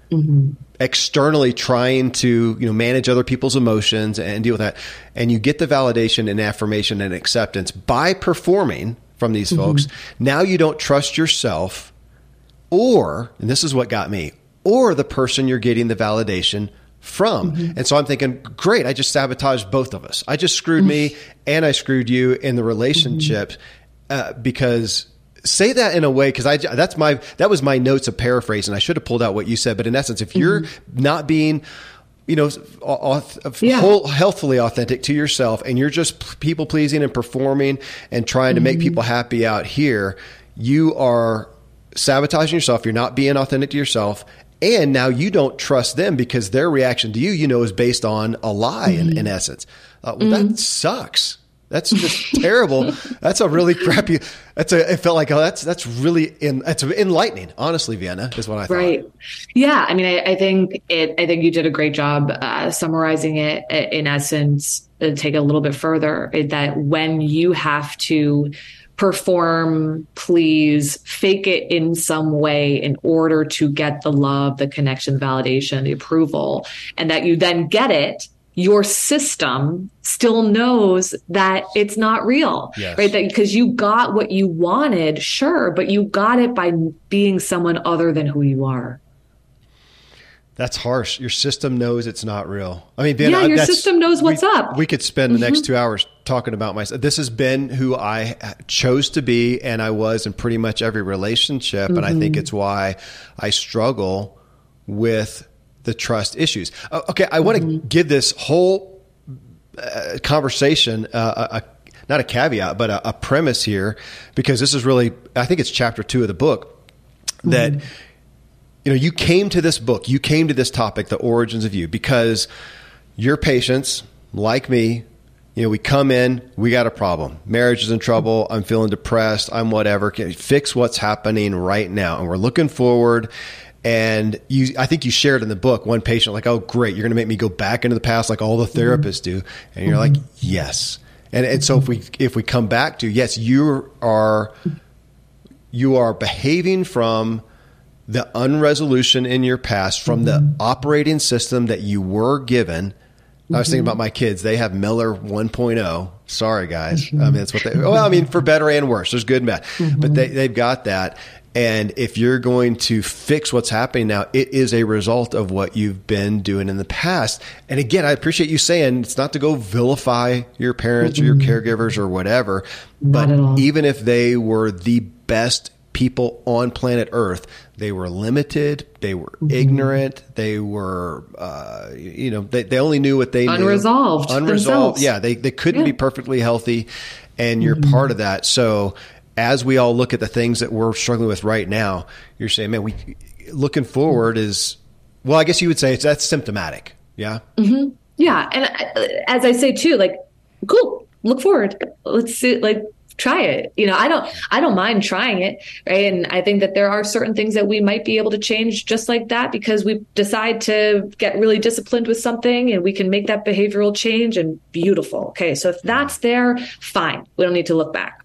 mm-hmm. Externally trying to you know manage other people's emotions and deal with that, and you get the validation and affirmation and acceptance by performing from these mm-hmm. folks. Now you don't trust yourself, or and this is what got me, or the person you're getting the validation from. Mm-hmm. And so I'm thinking, great, I just sabotaged both of us. I just screwed me mm-hmm. and I screwed you in the relationship mm-hmm. uh, because say that in a way because I that's my that was my notes of paraphrase and I should have pulled out what you said. But in essence, if you're mm-hmm. not being you know, yeah. whole, healthfully authentic to yourself, and you're just people pleasing and performing and trying mm-hmm. to make mm-hmm. people happy out here, you are sabotaging yourself. You're not being authentic to yourself, and now you don't trust them because their reaction to you, you know, is based on a lie. Mm-hmm. In, in essence, uh, well, mm-hmm. that sucks. That's just terrible. That's a really crappy. That's a. It felt like oh, that's that's really in. That's enlightening. Honestly, Vienna is what I thought. Right. Yeah. I mean, I, I think it. I think you did a great job uh, summarizing it. Uh, in essence, to take a little bit further, eh, that when you have to perform, please, fake it in some way in order to get the love, the connection, validation, the approval, and that you then get it your system still knows that it's not real, yes. right? That because you got what you wanted, sure, but you got it by being someone other than who you are. That's harsh. Your system knows it's not real. I mean, Ben, yeah, your system knows what's we, up. We could spend the mm-hmm. next two hours talking about myself. This has been who I chose to be, and I was in pretty much every relationship. Mm-hmm. And I think mm-hmm. it's why I struggle with the trust issues. Uh, okay, I want to mm-hmm. give this whole uh, conversation uh, a, not a caveat, but a, a, premise here because this is really I think it's chapter two of the book that. Mm-hmm. You know, you came to this book, you came to this topic, the origins of you, because your patients, like me, you know, we come in, we got a problem. Marriage is in trouble. I'm feeling depressed. I'm whatever. Can fix what's happening right now. And we're looking forward and you, I think you shared in the book one patient like, oh, great, you're going to make me go back into the past like all the mm-hmm. therapists mm-hmm. do, and you're mm-hmm. like, yes. And and so if we if we come back to yes, you are you are behaving from the unresolution in your past from mm-hmm. the operating system that you were given. I was thinking about my kids. They have Miller 1.0. Sorry, guys. Mm-hmm. I mean, that's what they, well, I mean, for better and worse. There's good and bad, mm-hmm. but they, they've got that. And if you're going to fix what's happening now, it is a result of what you've been doing in the past. And again, I appreciate you saying it's not to go vilify your parents mm-hmm. or your mm-hmm. caregivers or whatever, not but even if they were the best people on planet Earth, they were limited, they were mm-hmm. ignorant, they were, uh, you know, they, they only knew what they unresolved, knew. Unresolved. Themselves. Yeah, they, they couldn't yeah. be perfectly healthy. And you're mm-hmm. part of that. So as we all look at the things that we're struggling with right now, you're saying, man, we looking forward is well. I guess you would say it's that's symptomatic. Yeah. Mm-hmm. Yeah, and as I say too, like, cool. Look forward. Let's see. Like, try it. You know, I don't. I don't mind trying it. Right. And I think that there are certain things that we might be able to change just like that because we decide to get really disciplined with something and we can make that behavioral change and beautiful. Okay. So if that's there, fine. We don't need to look back.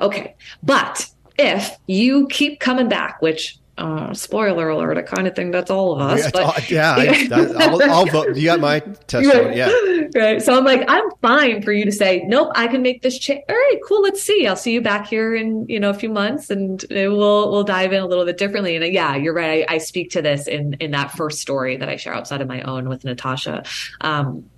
Okay. But if you keep coming back, which uh, spoiler alert, I kind of think that's all of us. Yeah, but, yeah I, will I'll vote. You got my test testimony. Yeah. Right. So I'm like, I'm fine for you to say, nope, I can make this change. All right, cool. Let's see. I'll see you back here in, you know, a few months and we'll, we'll dive in a little bit differently. And yeah, you're right. I, I speak to this in, in that first story that I share outside of my own with Natasha. Um,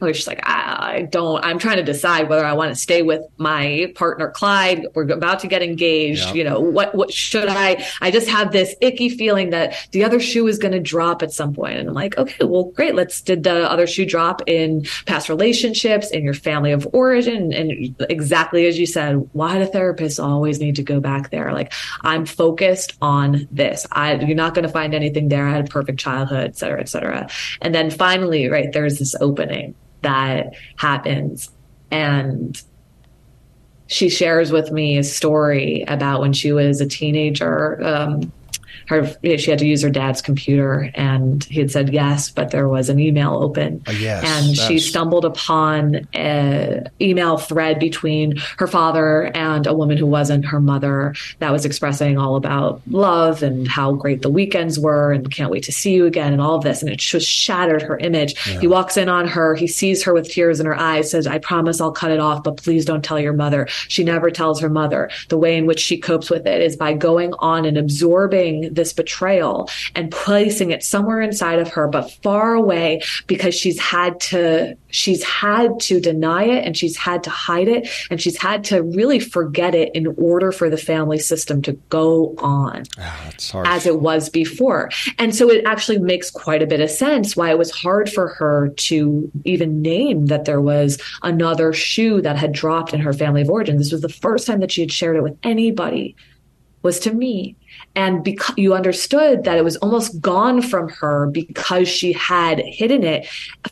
I was just like, I, I, don't, I'm trying to decide whether I want to stay with my partner, Clyde. We're about to get engaged. You know, what, what should I, I just have this icky feeling that the other shoe is going to drop at some point. And I'm like, okay, well, great. Let's, did the other shoe drop in past relationships, in your family of origin? And exactly as you said, why do therapists always need to go back there? Like, I'm focused on this. I, you're not going to find anything there. I had a perfect childhood, et cetera, et cetera. And then finally, right, there's this opening that happens. And she shares with me a story about when she was a teenager. Um, her she had to use her dad's computer and he had said yes but there was an email open. Uh, yes, and she stumbled upon an email thread between her father and a woman who wasn't her mother that was expressing all about love and how great the weekends were and can't wait to see you again and all of this. And it just shattered her image. Yeah. he walks in on her. He sees her with tears in her eyes says i promise i'll cut it off but please don't tell your mother. She never tells her mother. The way in which she copes with it is by going on and absorbing this betrayal and placing it somewhere inside of her, but far away because she's had to, she's had to deny it and she's had to hide it and she's had to really forget it in order for the family system to go on oh, as it was before. And so it actually makes quite a bit of sense why it was hard for her to even name that there was another shoe that had dropped in her family of origin. This was the first time that she had shared it with anybody was to me and because you understood that it was almost gone from her because she had hidden it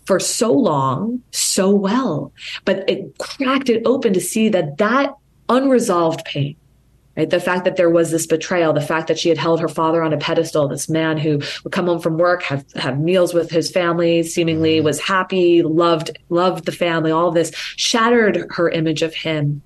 for so long so well but it cracked it open to see that that unresolved pain Right? The fact that there was this betrayal, the fact that she had held her father on a pedestal, this man who would come home from work, have, have meals with his family, seemingly mm-hmm. was happy, loved, loved the family, all this shattered her image of him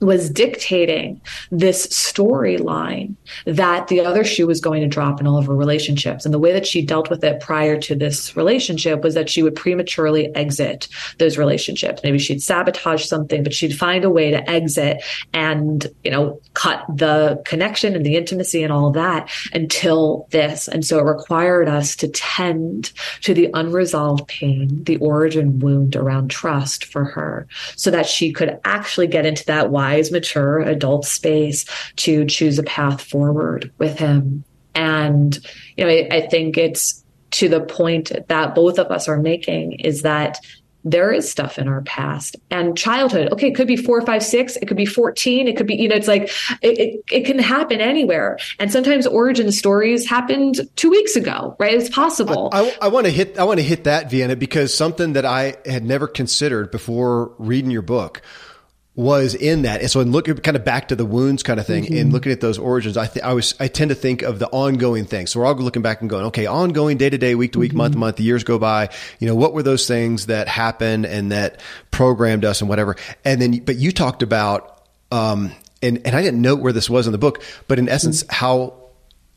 was dictating this storyline that the other shoe was going to drop in all of her relationships. And the way that she dealt with it prior to this relationship was that she would prematurely exit those relationships. Maybe she'd sabotage something, but she'd find a way to exit and, you know, cut the connection and the intimacy and all that until this. And so it required us to tend to the unresolved pain, the origin wound around trust for her so that she could actually get into that wise, mature adult space to choose a path forward with him. And, you know, I, I think it's to the point that both of us are making is that there is stuff in our past and childhood. Okay, it could be four, five, six. It could be 14. It could be, you know, it's like it, it, it, can happen anywhere. And sometimes origin stories happened two weeks ago, right? It's possible. I, I, I want to hit, I want to hit that Vienna because something that I had never considered before reading your book was in that. And so in looking kind of back to the wounds kind of thing mm-hmm. and looking at those origins, I th- I was, I tend to think of the ongoing things. So we're all looking back and going, okay, ongoing day to day, week to week, mm-hmm. month to month, years go by. You know, what were those things that happened and that programmed us and whatever? And then, but you talked about, um, and, and I didn't note where this was in the book, but in essence, mm-hmm. how,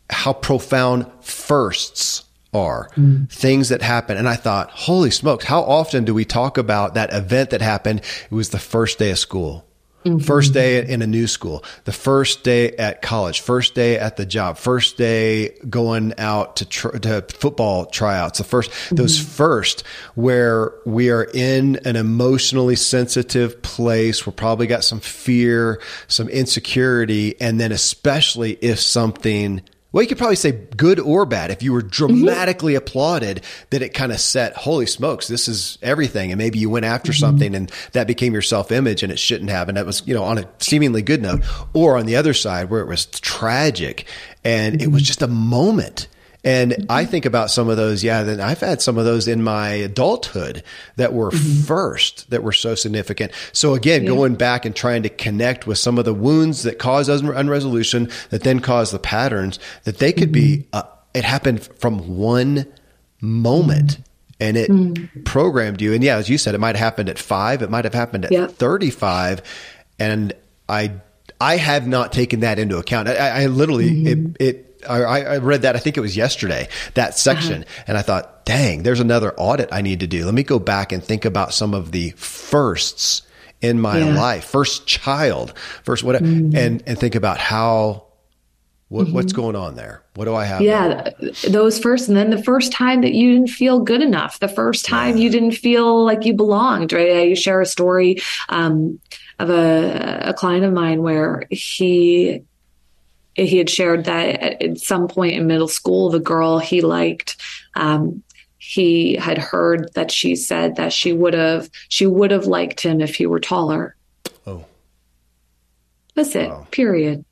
how profound firsts are mm. things that happen. And I thought, holy smokes, how often do we talk about that event that happened? It was the first day of school. Mm-hmm. First day in a new school, the first day at college, first day at the job, first day going out to, tr- to football tryouts, the 1st mm-hmm. those first where we are in an emotionally sensitive place. We're probably got some fear, some insecurity. And then especially if something well, you could probably say good or bad. If you were dramatically mm-hmm. applauded, that it kind of set, holy smokes, this is everything. And maybe you went after mm-hmm. something and that became your self image and it shouldn't have. And that was, you know, on a seemingly good note. Or on the other side where it was tragic and mm-hmm. it was mm-hmm. just a moment and mm-hmm. I think about some of those. Yeah, then I've had some of those in my adulthood that were mm-hmm. first, that were so significant. So again, yeah. going back and trying to connect with some of the wounds that cause unresolution, that then cause the patterns, that they could mm-hmm. be. Uh, it happened from one moment and it mm. programmed you. And yeah, as you said, it might have happened at five, it might have happened at yeah. 35. And I, I have not taken that into account. I, I literally, mm-hmm. it, it, I, I, read that. I think it was yesterday that section, uh-huh. and I thought, dang, there's another audit I need to do. Let me go back and think about some of the firsts in my yeah. life, first child, first whatever, mm-hmm. and and think about how what, mm-hmm. what's going on there. What do I have? Yeah, those first, and then the first time that you didn't feel good enough, the first time yeah. you didn't feel like you belonged. Right? I share a story. Um, of a, a client of mine where he he had shared that at some point in middle school, the girl he liked, um, he had heard that she said that she would have she would have liked him if he were taller. Oh, that's it. Wow. Period.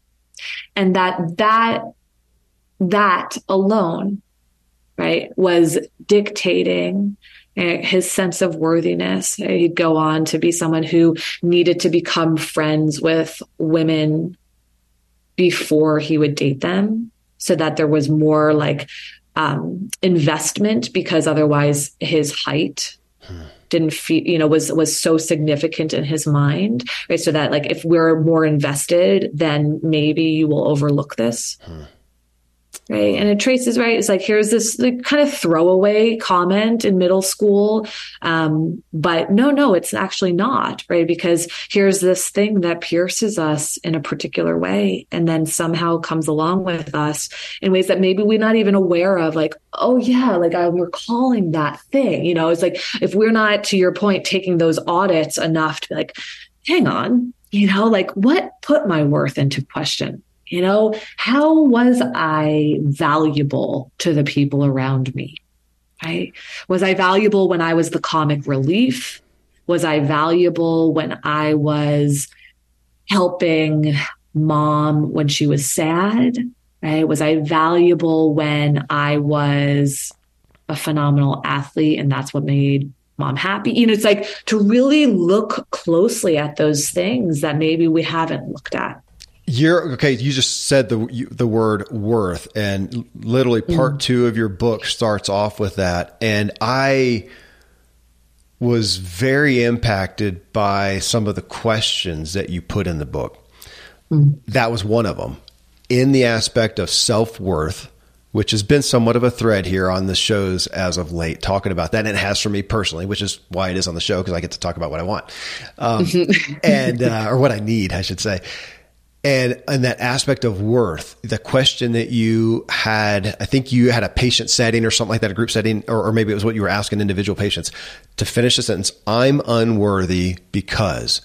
And that that that alone, right, was dictating eh, his sense of worthiness. He'd go on to be someone who needed to become friends with women before he would date them so that there was more like um, investment because otherwise his height didn't feel you know was was so significant in his mind right? So that like if we're more invested then maybe you will overlook this. Hmm right? And it traces right. It's like here's this like, kind of throwaway comment in middle school, um, but no, no, it's actually not right because here's this thing that pierces us in a particular way, and then somehow comes along with us in ways that maybe we're not even aware of. Like, oh yeah, like I'm recalling that thing. You know, it's like if we're not to your point taking those audits enough to be like, hang on, you know, like what put my worth into question you know, how was I valuable to the people around me? Right? Was I valuable when I was the comic relief? Was I valuable when I was helping mom when she was sad? Right? Was I valuable when I was a phenomenal athlete and that's what made mom happy? You know, it's like to really look closely at those things that maybe we haven't looked at. You're okay. You just said the the word worth, and literally part mm. two of your book starts off with that. And I was very impacted by some of the questions that you put in the book. Mm. That was one of them, in the aspect of self worth, which has been somewhat of a thread here on the shows as of late, talking about that. And it has for me personally, which is why it is on the show because I get to talk about what I want um, and uh, or what I need, I should say and and that aspect of worth the question that you had i think you had a patient setting or something like that a group setting or, or, maybe it was what you were asking individual patients to finish the sentence. I'm unworthy because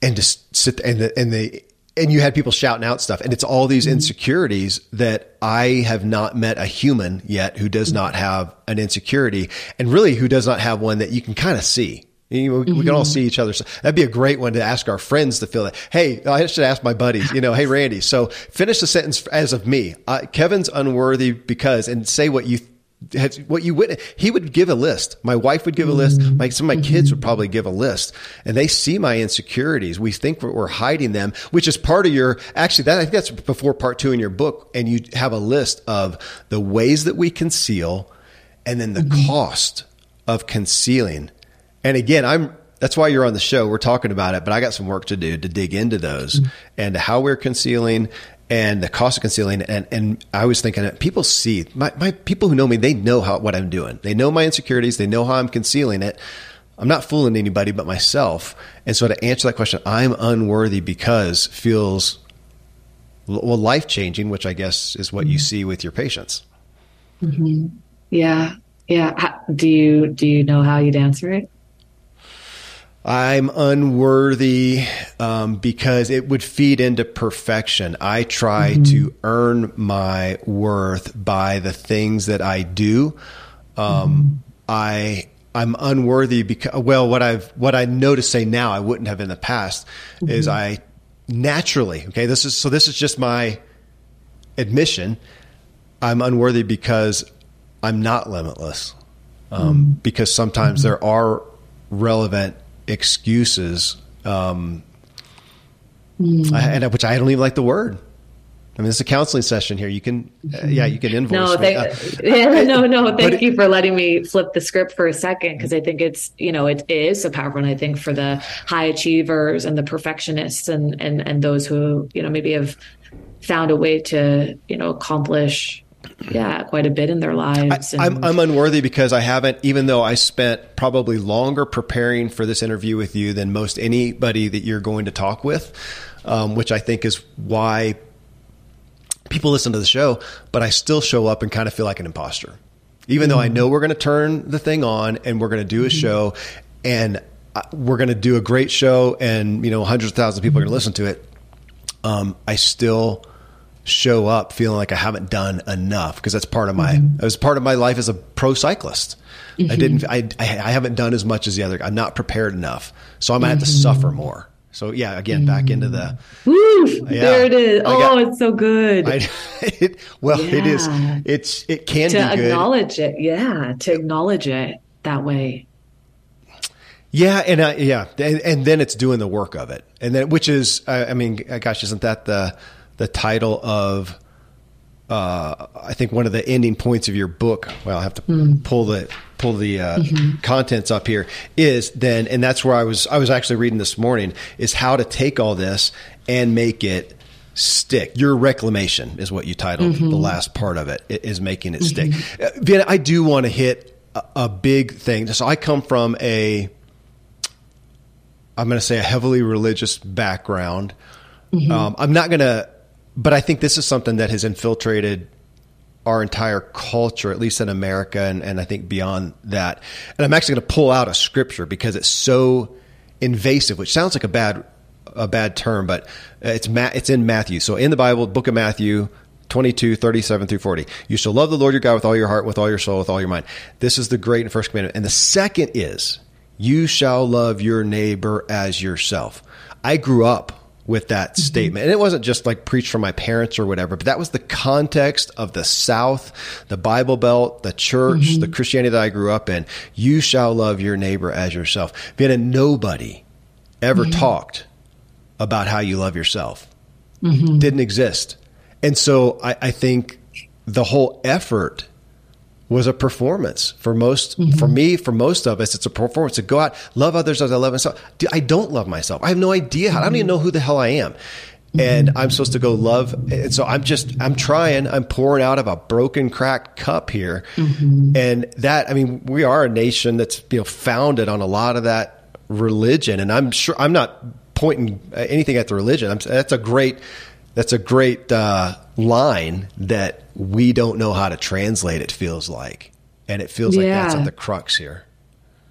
and just sit and the, and they and you had people shouting out stuff. And it's all these mm-hmm. insecurities that i have not met a human yet who does not have an insecurity and really who does not have one that you can kind of see you mm-hmm. We can all mm-hmm. see each other. So that'd be a great one to ask our friends to feel that. Hey, I should ask my buddies, you know, hey, Randy. So finish the sentence as of me. Uh, Kevin's unworthy because, and say what you, what you witness. He would give a list. My wife would give a list. Mm-hmm. My, some of my kids would probably give a list and they see my insecurities. We think we're, we're hiding them, which is part of your, actually that, I think that's before part two in your book. And you have a list of the ways that we conceal and then the mm-hmm. cost of concealing and again, I'm that's why you're on the show. We're talking about it, but I got some work to do to dig into those mm-hmm. and how we're concealing and the cost of concealing. And, and I was thinking people see my, my people who know me, they know how, what I'm doing. They know my insecurities. They know how I'm concealing it. I'm not fooling anybody but myself. And so to answer that question, I'm unworthy because feels well life changing, which I guess is what mm-hmm. you see with your patients. Mm-hmm. Yeah, yeah. Do you do you know how you'd answer it? I'm unworthy um, because it would feed into perfection. I try mm-hmm. to earn my worth by the things that I do. Um, mm-hmm. I I'm unworthy because well, what I've what I know to say now I wouldn't have in the past mm-hmm. is I naturally okay. This is so this is just my admission. I'm unworthy because I'm not limitless. Um, mm-hmm. Because sometimes mm-hmm. there are relevant excuses, um, mm. I, and which I don't even like the word. I mean, it's a counseling session here. You can, uh, yeah, you can invoice. No, thank, uh, yeah, no, no. Thank you for letting me flip the script for a second because I think it's, you know, it is so powerful. And I think for the high achievers and the perfectionists and and and those who, you know, maybe have found a way to, you know, accomplish yeah, quite a bit in their lives. I, am I'm, I'm unworthy because I haven't, even though I spent probably longer preparing for this interview with you than most anybody that you're going to talk with, um, which I think is why people listen to the show, but I still show up and kind of feel like an imposter. Even mm-hmm. though I know we're going to turn the thing on and we're going to do a mm-hmm. show and uh, we're going to do a great show and, you know, hundreds of thousands of people mm-hmm. are going to listen to it. Um, I still show up feeling like I haven't done enough because that's part of my mm-hmm. it was part of my life as a pro cyclist. Mm-hmm. I didn't I, I haven't done as much as the other. I'm not prepared enough, so I might mm-hmm. have to mm-hmm. suffer more. So yeah, again, back into the Woo, yeah, there it is. oh, it's so good. I, it, well, yeah. it is. It's it can be. to acknowledge it. Yeah, to acknowledge it that way. Yeah, and uh, yeah, and, and, then it's doing the work of it, and then which is, uh, I mean, gosh, isn't that the the title of uh, I think one of the ending points of your book. Well, I have to mm. pull the pull the uh, mm-hmm. contents up here. Is then, and that's where I was. I was actually reading this morning. Is how to take all this and make it stick. Your reclamation is what you titled mm-hmm. the last part of it. Is making it mm-hmm. stick. Uh, Vienna, I do want to hit a, a big thing. So I come from a. I'm going to say a heavily religious background. Mm-hmm. Um, I'm not going to but I think this is something that has infiltrated our entire culture, at least in America, and, and I think beyond that. And I'm actually going to pull out a scripture because it's so invasive, which sounds like a bad a bad term, but uh, it's Ma- it's in Matthew. So in the Bible, book of Matthew, 22, 37 through 40. You shall love the Lord your God with all your heart, with all your soul, with all your mind. This is the great and first commandment. And the second is, you shall love your neighbor as yourself. I grew up with that mm-hmm. statement. And it wasn't just like preached from my parents or whatever, but that was the context of the South, the Bible Belt, the church, mm-hmm. the Christianity that I grew up in. You shall love your neighbor as yourself. Vienna, nobody ever mm-hmm. talked about how you love yourself. Mm-hmm. Didn't exist. And so I, I think the whole effort was a performance for most mm-hmm. for me for most of us it's a performance to go out love others as i love myself. I don't love myself. I have no idea how, i don't even know who the hell i am. And i'm supposed to go love and so i'm just i'm trying i'm pouring out of a broken cracked cup here. Mm-hmm. and that i mean we are a nation that's you know founded on a lot of that religion and i'm sure i'm not pointing anything at the religion. I'm, that's a great that's a great uh, line that we don't know how to translate. It feels like, and it feels like that's at the crux here.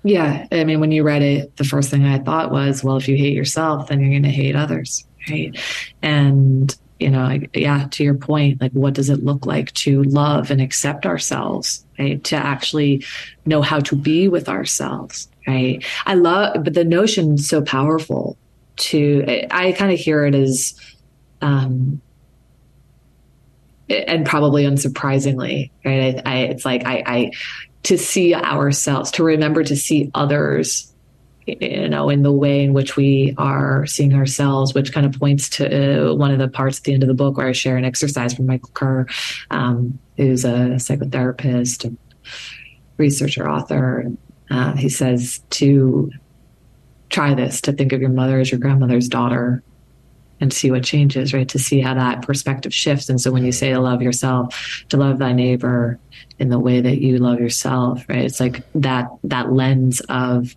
Yeah, I mean, when you read it, the first thing I thought was, well, if you hate yourself, then you're going to hate others, right? And you know, yeah, to your point, like, what does it look like to love and accept ourselves, right? To actually know how to be with ourselves, right? I love, but the notion so powerful. To I kind of hear it as um, and probably unsurprisingly, right? I, I, it's like I, I to see ourselves, to remember to see others, you know, in the way in which we are seeing ourselves, which kind of points to uh, one of the parts at the end of the book where I share an exercise from Michael Kerr, um, who's a psychotherapist and researcher, author. Uh, he says to try this, to think of your mother as your grandmother's daughter and see what changes, right? To see how that perspective shifts. And so when you say to love yourself, to love thy neighbor in the way that you love yourself, right? It's like that that lens of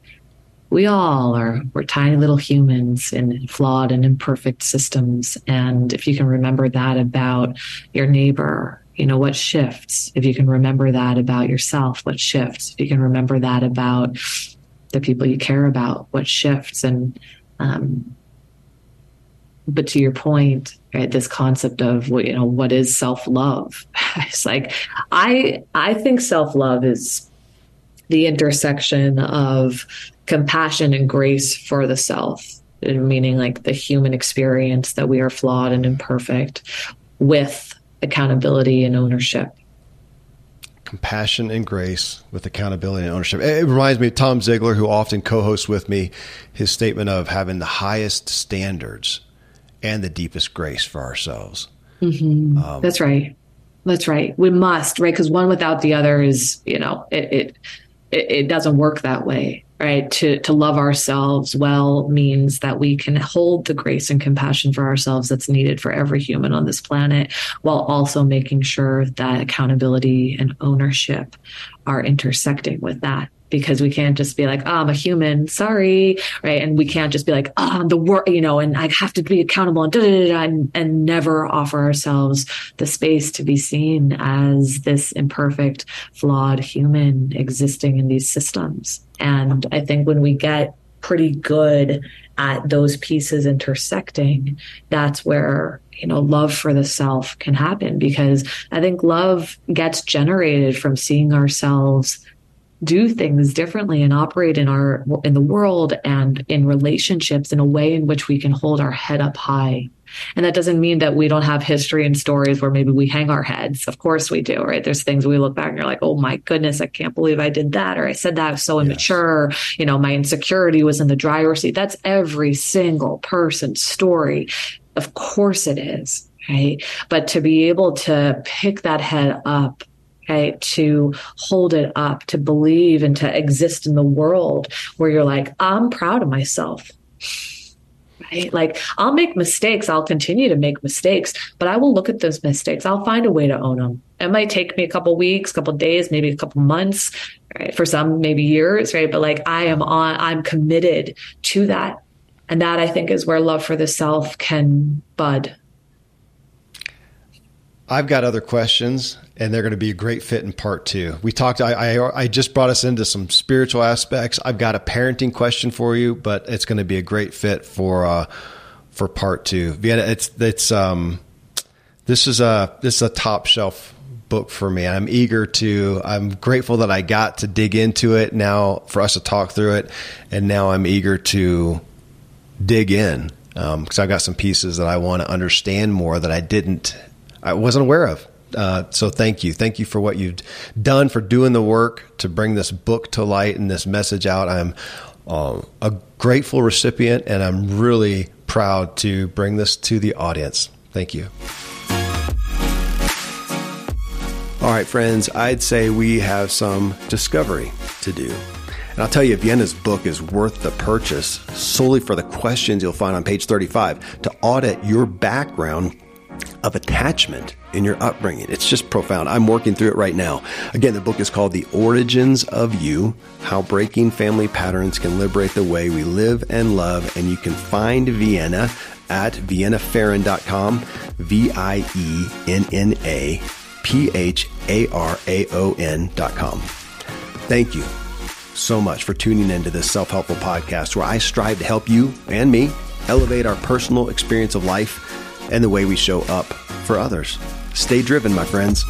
we all are we're tiny little humans in flawed and imperfect systems. And if you can remember that about your neighbor, you know, what shifts? If you can remember that about yourself, what shifts? If you can remember that about the people you care about, what shifts? And um, but to your point, right, this concept of what you know, what is self love? it's like I I think self love is the intersection of compassion and grace for the self, meaning like the human experience that we are flawed and imperfect, with accountability and ownership compassion and grace with accountability and ownership. It reminds me of Tom Ziglar, who often co-hosts with me, his statement of having the highest standards and the deepest grace for ourselves. Mm-hmm. Um, That's right. That's right. We must, right? Because one without the other is, you know, it, it it doesn't work that way right to to love ourselves well means that we can hold the grace and compassion for ourselves that's needed for every human on this planet while also making sure that accountability and ownership are intersecting with that because we can't just be like, oh, I'm a human, sorry, right? And we can't just be like, oh, I'm the work, you know, and I have to be accountable and, da da and, and never offer ourselves the space to be seen as this imperfect, flawed human existing in these systems. And I think when we get pretty good at those pieces intersecting, that's where you know love for the self can happen because i think love gets generated from seeing ourselves do things differently and operate in our in the world and in relationships in a way in which we can hold our head up high. And that doesn't mean that we don't have history and stories where maybe we hang our heads. Of course we do right? There's things we look back and you're like oh my goodness i can't believe i did that or i said that I was so immature. Yes. you know my insecurity was in the driver's seat. That's every single person's story. Of course it is right? But to be able to pick that head up okay, to hold it up, to believe and to exist in the world where you're like, I'm proud of myself. Right? Like, I'll make mistakes. I'll continue to make mistakes, but I will look at those mistakes. I'll find a way to own them. It might take me a couple weeks, a couple days, maybe a couple months, right? For some, maybe years, right? But like, I am on, I'm committed to that. And that I think is where love for the self can bud I've got other questions, and they're going to be a great fit in part two. We talked. I, I, I just brought us into some spiritual aspects. I've got a parenting question for you, but it's going to be a great fit for uh, for part two. Vienna, it's it's um, this is a this is a top shelf book for me. I'm eager to. I'm grateful that I got to dig into it now for us to talk through it, and now I'm eager to dig in because um, I've got some pieces that I want to understand more that I didn't I wasn't aware of. Uh, so thank you. Thank you for what you've done for doing the work to bring this book to light and this message out. I'm uh, a grateful recipient and I'm really proud to bring this to the audience. Thank you. All right, friends, I'd say we have some discovery to do. And I'll tell you, Vienna's book is worth the purchase solely for the questions you'll find on page 35 to audit your background of attachment in your upbringing. It's just profound. I'm working through it right now. Again, the book is called The Origins of You How Breaking Family Patterns Can Liberate the Way We Live and Love. And you can find Vienna at viennapharaon.com, V I E N N A P H A R A O N.com. Thank you so much for tuning into this self helpful podcast where I strive to help you and me elevate our personal experience of life and the way we show up for others. Stay driven, my friends.